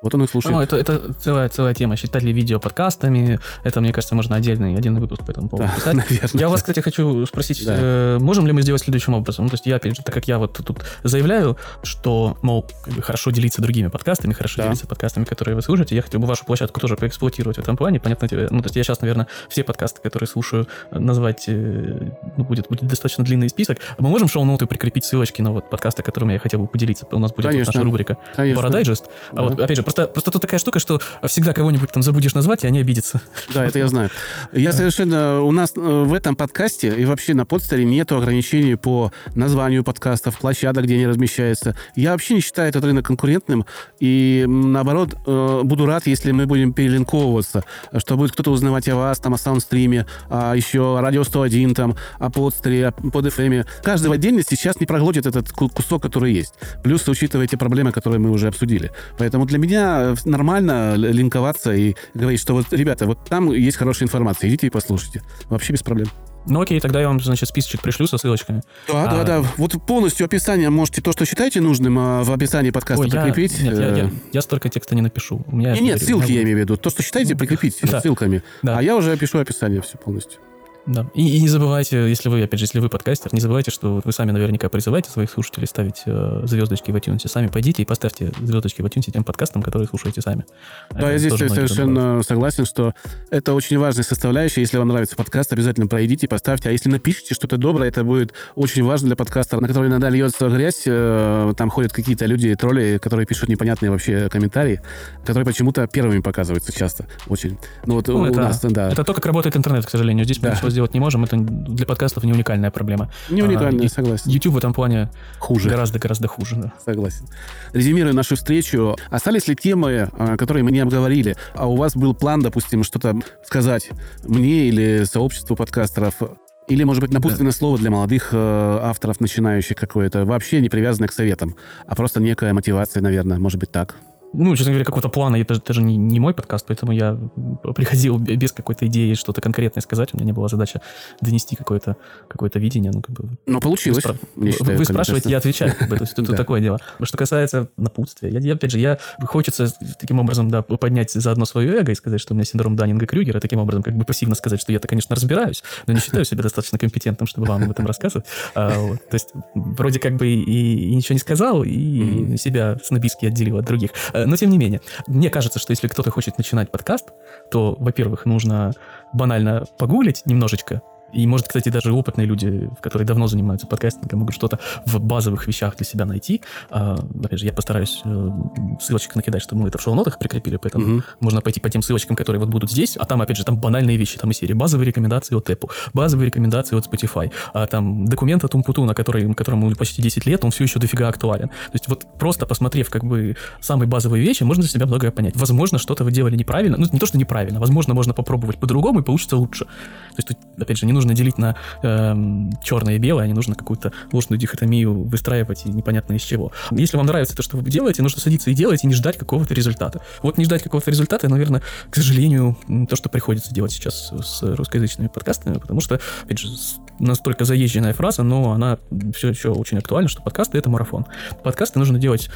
Вот он и слушает. Ну, это, это целая, целая тема. Считать ли видео подкастами? Это, мне кажется, можно отдельный, отдельный выпуск по этому поводу да, писать. Наверное. Я вас, кстати, хочу спросить, да. э, можем ли мы сделать следующим образом? Ну, то есть я, опять же, так как я вот тут заявляю, что, мол, как бы хорошо делиться другими подкастами, хорошо да. делиться подкастами, которые вы слушаете, я хотел бы вашу площадку тоже поэксплуатировать в этом плане. Понятно, ну, то есть я сейчас, наверное, все подкасты, которые слушаю, назвать, э, ну, будет, будет достаточно длинный список. Мы можем шоу-ноты прикрепить ссылочки на вот подкасты, которыми я хотел бы поделиться. У нас будет вот наша рубрика Конечно. Парадайджест. А да. вот, опять же, просто, просто тут такая штука, что всегда кого-нибудь там забудешь назвать, и они обидятся. Да, это я знаю. Я совершенно... У нас э, в этом подкасте и вообще на подстере нет ограничений по названию подкастов, площадок, где они размещаются. Я вообще не считаю этот рынок конкурентным, и наоборот, э, буду рад, если мы будем перелинковываться, что будет кто-то узнавать о вас, там, о саундстриме, а еще о Радио 101, там, о подстере, о под FM. Каждый в отдельности сейчас не проглотит этот кусок, который есть. Плюс, учитывая те проблемы, которые мы уже обсудили. Поэтому для меня нормально нормально линковаться и говорить, что вот, ребята, вот там есть хорошая информация, идите и послушайте. Вообще без проблем. Ну окей, тогда я вам, значит, списочек пришлю со ссылочками. Да, а... да, да. Вот полностью описание можете то, что считаете нужным, а, в описании подкаста Ой, прикрепить. Я, нет, я, я, я столько текста не напишу. У меня, нет, нет, ссылки я, я имею в виду. То, что считаете, прикрепить да. ссылками. Да. А я уже опишу описание все полностью. Да. И, и не забывайте, если вы, опять же, если вы подкастер, не забывайте, что вы сами наверняка призываете своих слушателей ставить э, звездочки в iTunes. Сами пойдите и поставьте звездочки в iTunes тем подкастам, которые слушаете сами. Да, это я здесь совершенно согласен, что это очень важная составляющая. Если вам нравится подкаст, обязательно пройдите, поставьте. А если напишите что-то доброе, это будет очень важно для подкастера, на который иногда льется грязь. Э, там ходят какие-то люди, тролли, которые пишут непонятные вообще комментарии, которые почему-то первыми показываются часто. Очень. Ну вот ну, у это, нас, да. Это то, как работает интернет, к сожалению. Здесь да сделать не можем, это для подкастов не уникальная проблема. Не уникальная, а, согласен. YouTube в этом плане хуже. Гораздо-гораздо хуже. Да. Согласен. Резюмируя нашу встречу, остались ли темы, а, которые мы не обговорили, а у вас был план, допустим, что-то сказать мне или сообществу подкастеров, или, может быть, напутственное да. слово для молодых э, авторов, начинающих какое-то, вообще не привязанное к советам, а просто некая мотивация, наверное, может быть так ну, честно говоря, какого-то плана, это, это же не, не мой подкаст, поэтому я приходил без какой-то идеи что-то конкретное сказать, у меня не была задача донести какое-то какое видение. Ну, как бы, Но получилось. Вы, спра- считаю, вы спрашиваете, я отвечаю. Как бы, то есть тут такое дело. Что касается напутствия, я, я, опять же, я хочется таким образом да, поднять заодно свое эго и сказать, что у меня синдром Даннинга-Крюгера, таким образом как бы пассивно сказать, что я-то, конечно, разбираюсь, но не считаю себя достаточно компетентным, чтобы вам об этом рассказывать. А, то есть вроде как бы и, ничего не сказал, и себя снобистски отделил от других. Э, но тем не менее, мне кажется, что если кто-то хочет начинать подкаст, то, во-первых, нужно банально погуглить немножечко, и, может, кстати, даже опытные люди, которые давно занимаются подкастингом, могут что-то в базовых вещах для себя найти. А, опять же, я постараюсь э, ссылочек накидать, чтобы мы это в шоу-нотах прикрепили, поэтому угу. можно пойти по тем ссылочкам, которые вот будут здесь, а там, опять же, там банальные вещи, там и серии базовые рекомендации от Apple, базовые рекомендации от Spotify, а там документ от Умпутуна, который, которому почти 10 лет, он все еще дофига актуален. То есть вот просто посмотрев как бы самые базовые вещи, можно для себя многое понять. Возможно, что-то вы делали неправильно, ну, не то, что неправильно, возможно, можно попробовать по-другому и получится лучше. То есть тут, опять же, не нужно нужно делить на э, черное и белое, а не нужно какую-то ложную дихотомию выстраивать и непонятно из чего. Если вам нравится то, что вы делаете, нужно садиться и делать, и не ждать какого-то результата. Вот не ждать какого-то результата, наверное, к сожалению, то, что приходится делать сейчас с русскоязычными подкастами, потому что, опять же, настолько заезженная фраза, но она все еще очень актуальна, что подкасты — это марафон. Подкасты нужно делать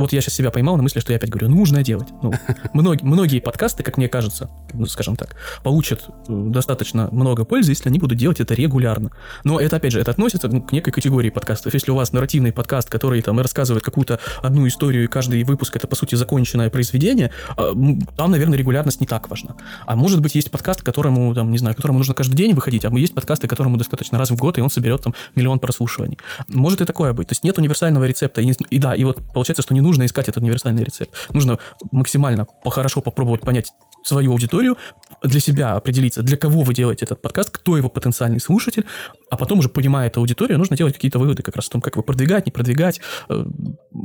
вот я сейчас себя поймал на мысли, что я опять говорю, нужно делать. Ну, многие, многие подкасты, как мне кажется, ну, скажем так, получат э, достаточно много пользы, если они будут делать это регулярно. Но это, опять же, это относится ну, к некой категории подкастов. Если у вас нарративный подкаст, который там рассказывает какую-то одну историю, и каждый выпуск это, по сути, законченное произведение, а, там, наверное, регулярность не так важна. А может быть, есть подкаст, которому, там, не знаю, которому нужно каждый день выходить, а есть подкасты, которому достаточно раз в год, и он соберет там миллион прослушиваний. Может и такое быть. То есть нет универсального рецепта. И, и да, и вот получается, что не нужно искать этот универсальный рецепт. Нужно максимально хорошо попробовать понять свою аудиторию, для себя определиться, для кого вы делаете этот подкаст, кто его потенциальный слушатель, а потом уже понимая эту аудиторию, нужно делать какие-то выводы как раз о том, как его продвигать, не продвигать. Э,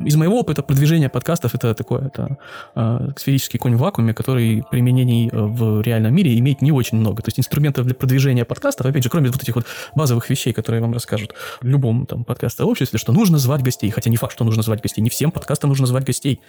из моего опыта продвижение подкастов это такое, это э, сферический конь в вакууме, который применений э, в реальном мире имеет не очень много. То есть инструментов для продвижения подкастов, опять же, кроме вот этих вот базовых вещей, которые вам расскажут в любом там подкаст-сообществе, что нужно звать гостей, хотя не факт, что нужно звать гостей, не всем подкастам нужно звать гостей.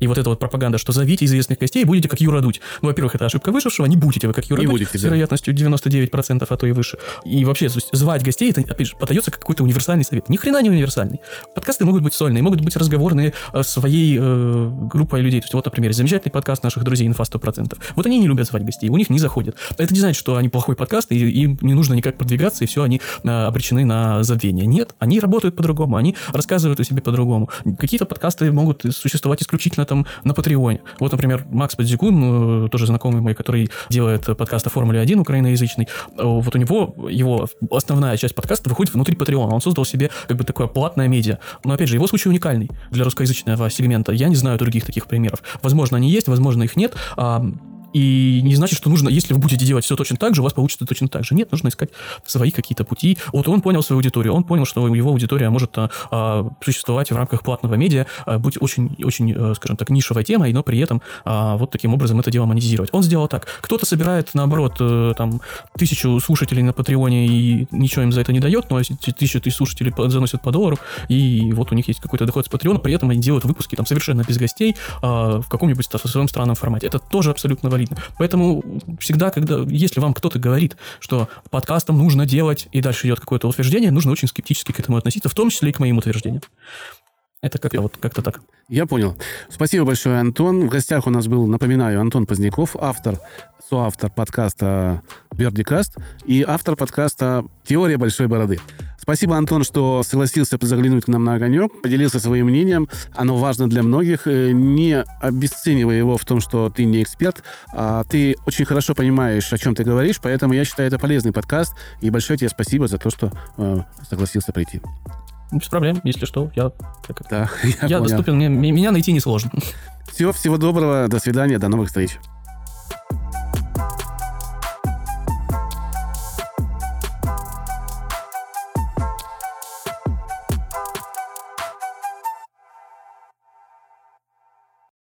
И вот эта вот пропаганда, что зовите известных гостей, будете как Юра Дудь. Ну, во-первых, это ошибка выжившего, не будете вы как Юра не будете, с вероятностью 99%, а то и выше. И вообще, звать гостей, это, опять же, подается как какой-то универсальный совет. Ни хрена не универсальный. Подкасты могут быть сольные, могут быть разговорные э, своей э, группой людей. То есть вот, например, замечательный подкаст наших друзей «Инфа 100%». Вот они не любят звать гостей, у них не заходит. Это не значит, что они плохой подкаст, и им не нужно никак продвигаться, и все, они э, обречены на забвение. Нет, они работают по-другому, они рассказывают о себе по-другому. Какие-то подкасты могут существовать исключительно там на Патреоне. Вот, например, Макс Подзикун, э, тоже знакомый мой, который делает подкаст о Формуле 1 украиноязычный, вот у него его основная часть подкаста выходит внутри Патреона. Он создал себе как бы такое платное медиа. Но, опять же, его случай уникальный для русскоязычного сегмента. Я не знаю других таких примеров. Возможно, они есть, возможно, их нет. А и не значит, что нужно, если вы будете делать все точно так же, у вас получится точно так же. Нет, нужно искать свои какие-то пути. Вот он понял свою аудиторию, он понял, что его аудитория может а, а, существовать в рамках платного медиа, а, быть очень, очень, а, скажем так, нишевой темой, но при этом а, вот таким образом это дело монетизировать. Он сделал так. Кто-то собирает, наоборот, а, там, тысячу слушателей на Патреоне и ничего им за это не дает, но тысячу тысяч слушателей заносят по доллару, и вот у них есть какой-то доход с Патреона, при этом они делают выпуски там совершенно без гостей а, в каком-нибудь своем странном формате. Это тоже абсолютно валидно солидно. Поэтому всегда, когда, если вам кто-то говорит, что подкастом нужно делать, и дальше идет какое-то утверждение, нужно очень скептически к этому относиться, в том числе и к моим утверждениям. Это как-то вот как-то так. Я понял. Спасибо большое, Антон. В гостях у нас был, напоминаю, Антон Поздняков, автор, соавтор подкаста Бердикаст и автор подкаста «Теория большой бороды». Спасибо, Антон, что согласился заглянуть к нам на огонек, поделился своим мнением. Оно важно для многих. Э, не обесценивая его в том, что ты не эксперт, а ты очень хорошо понимаешь, о чем ты говоришь, поэтому я считаю это полезный подкаст. И большое тебе спасибо за то, что э, согласился прийти. Без проблем, если что, я, так, да, я, я доступен, мне, меня найти несложно. Все, всего доброго, до свидания, до новых встреч.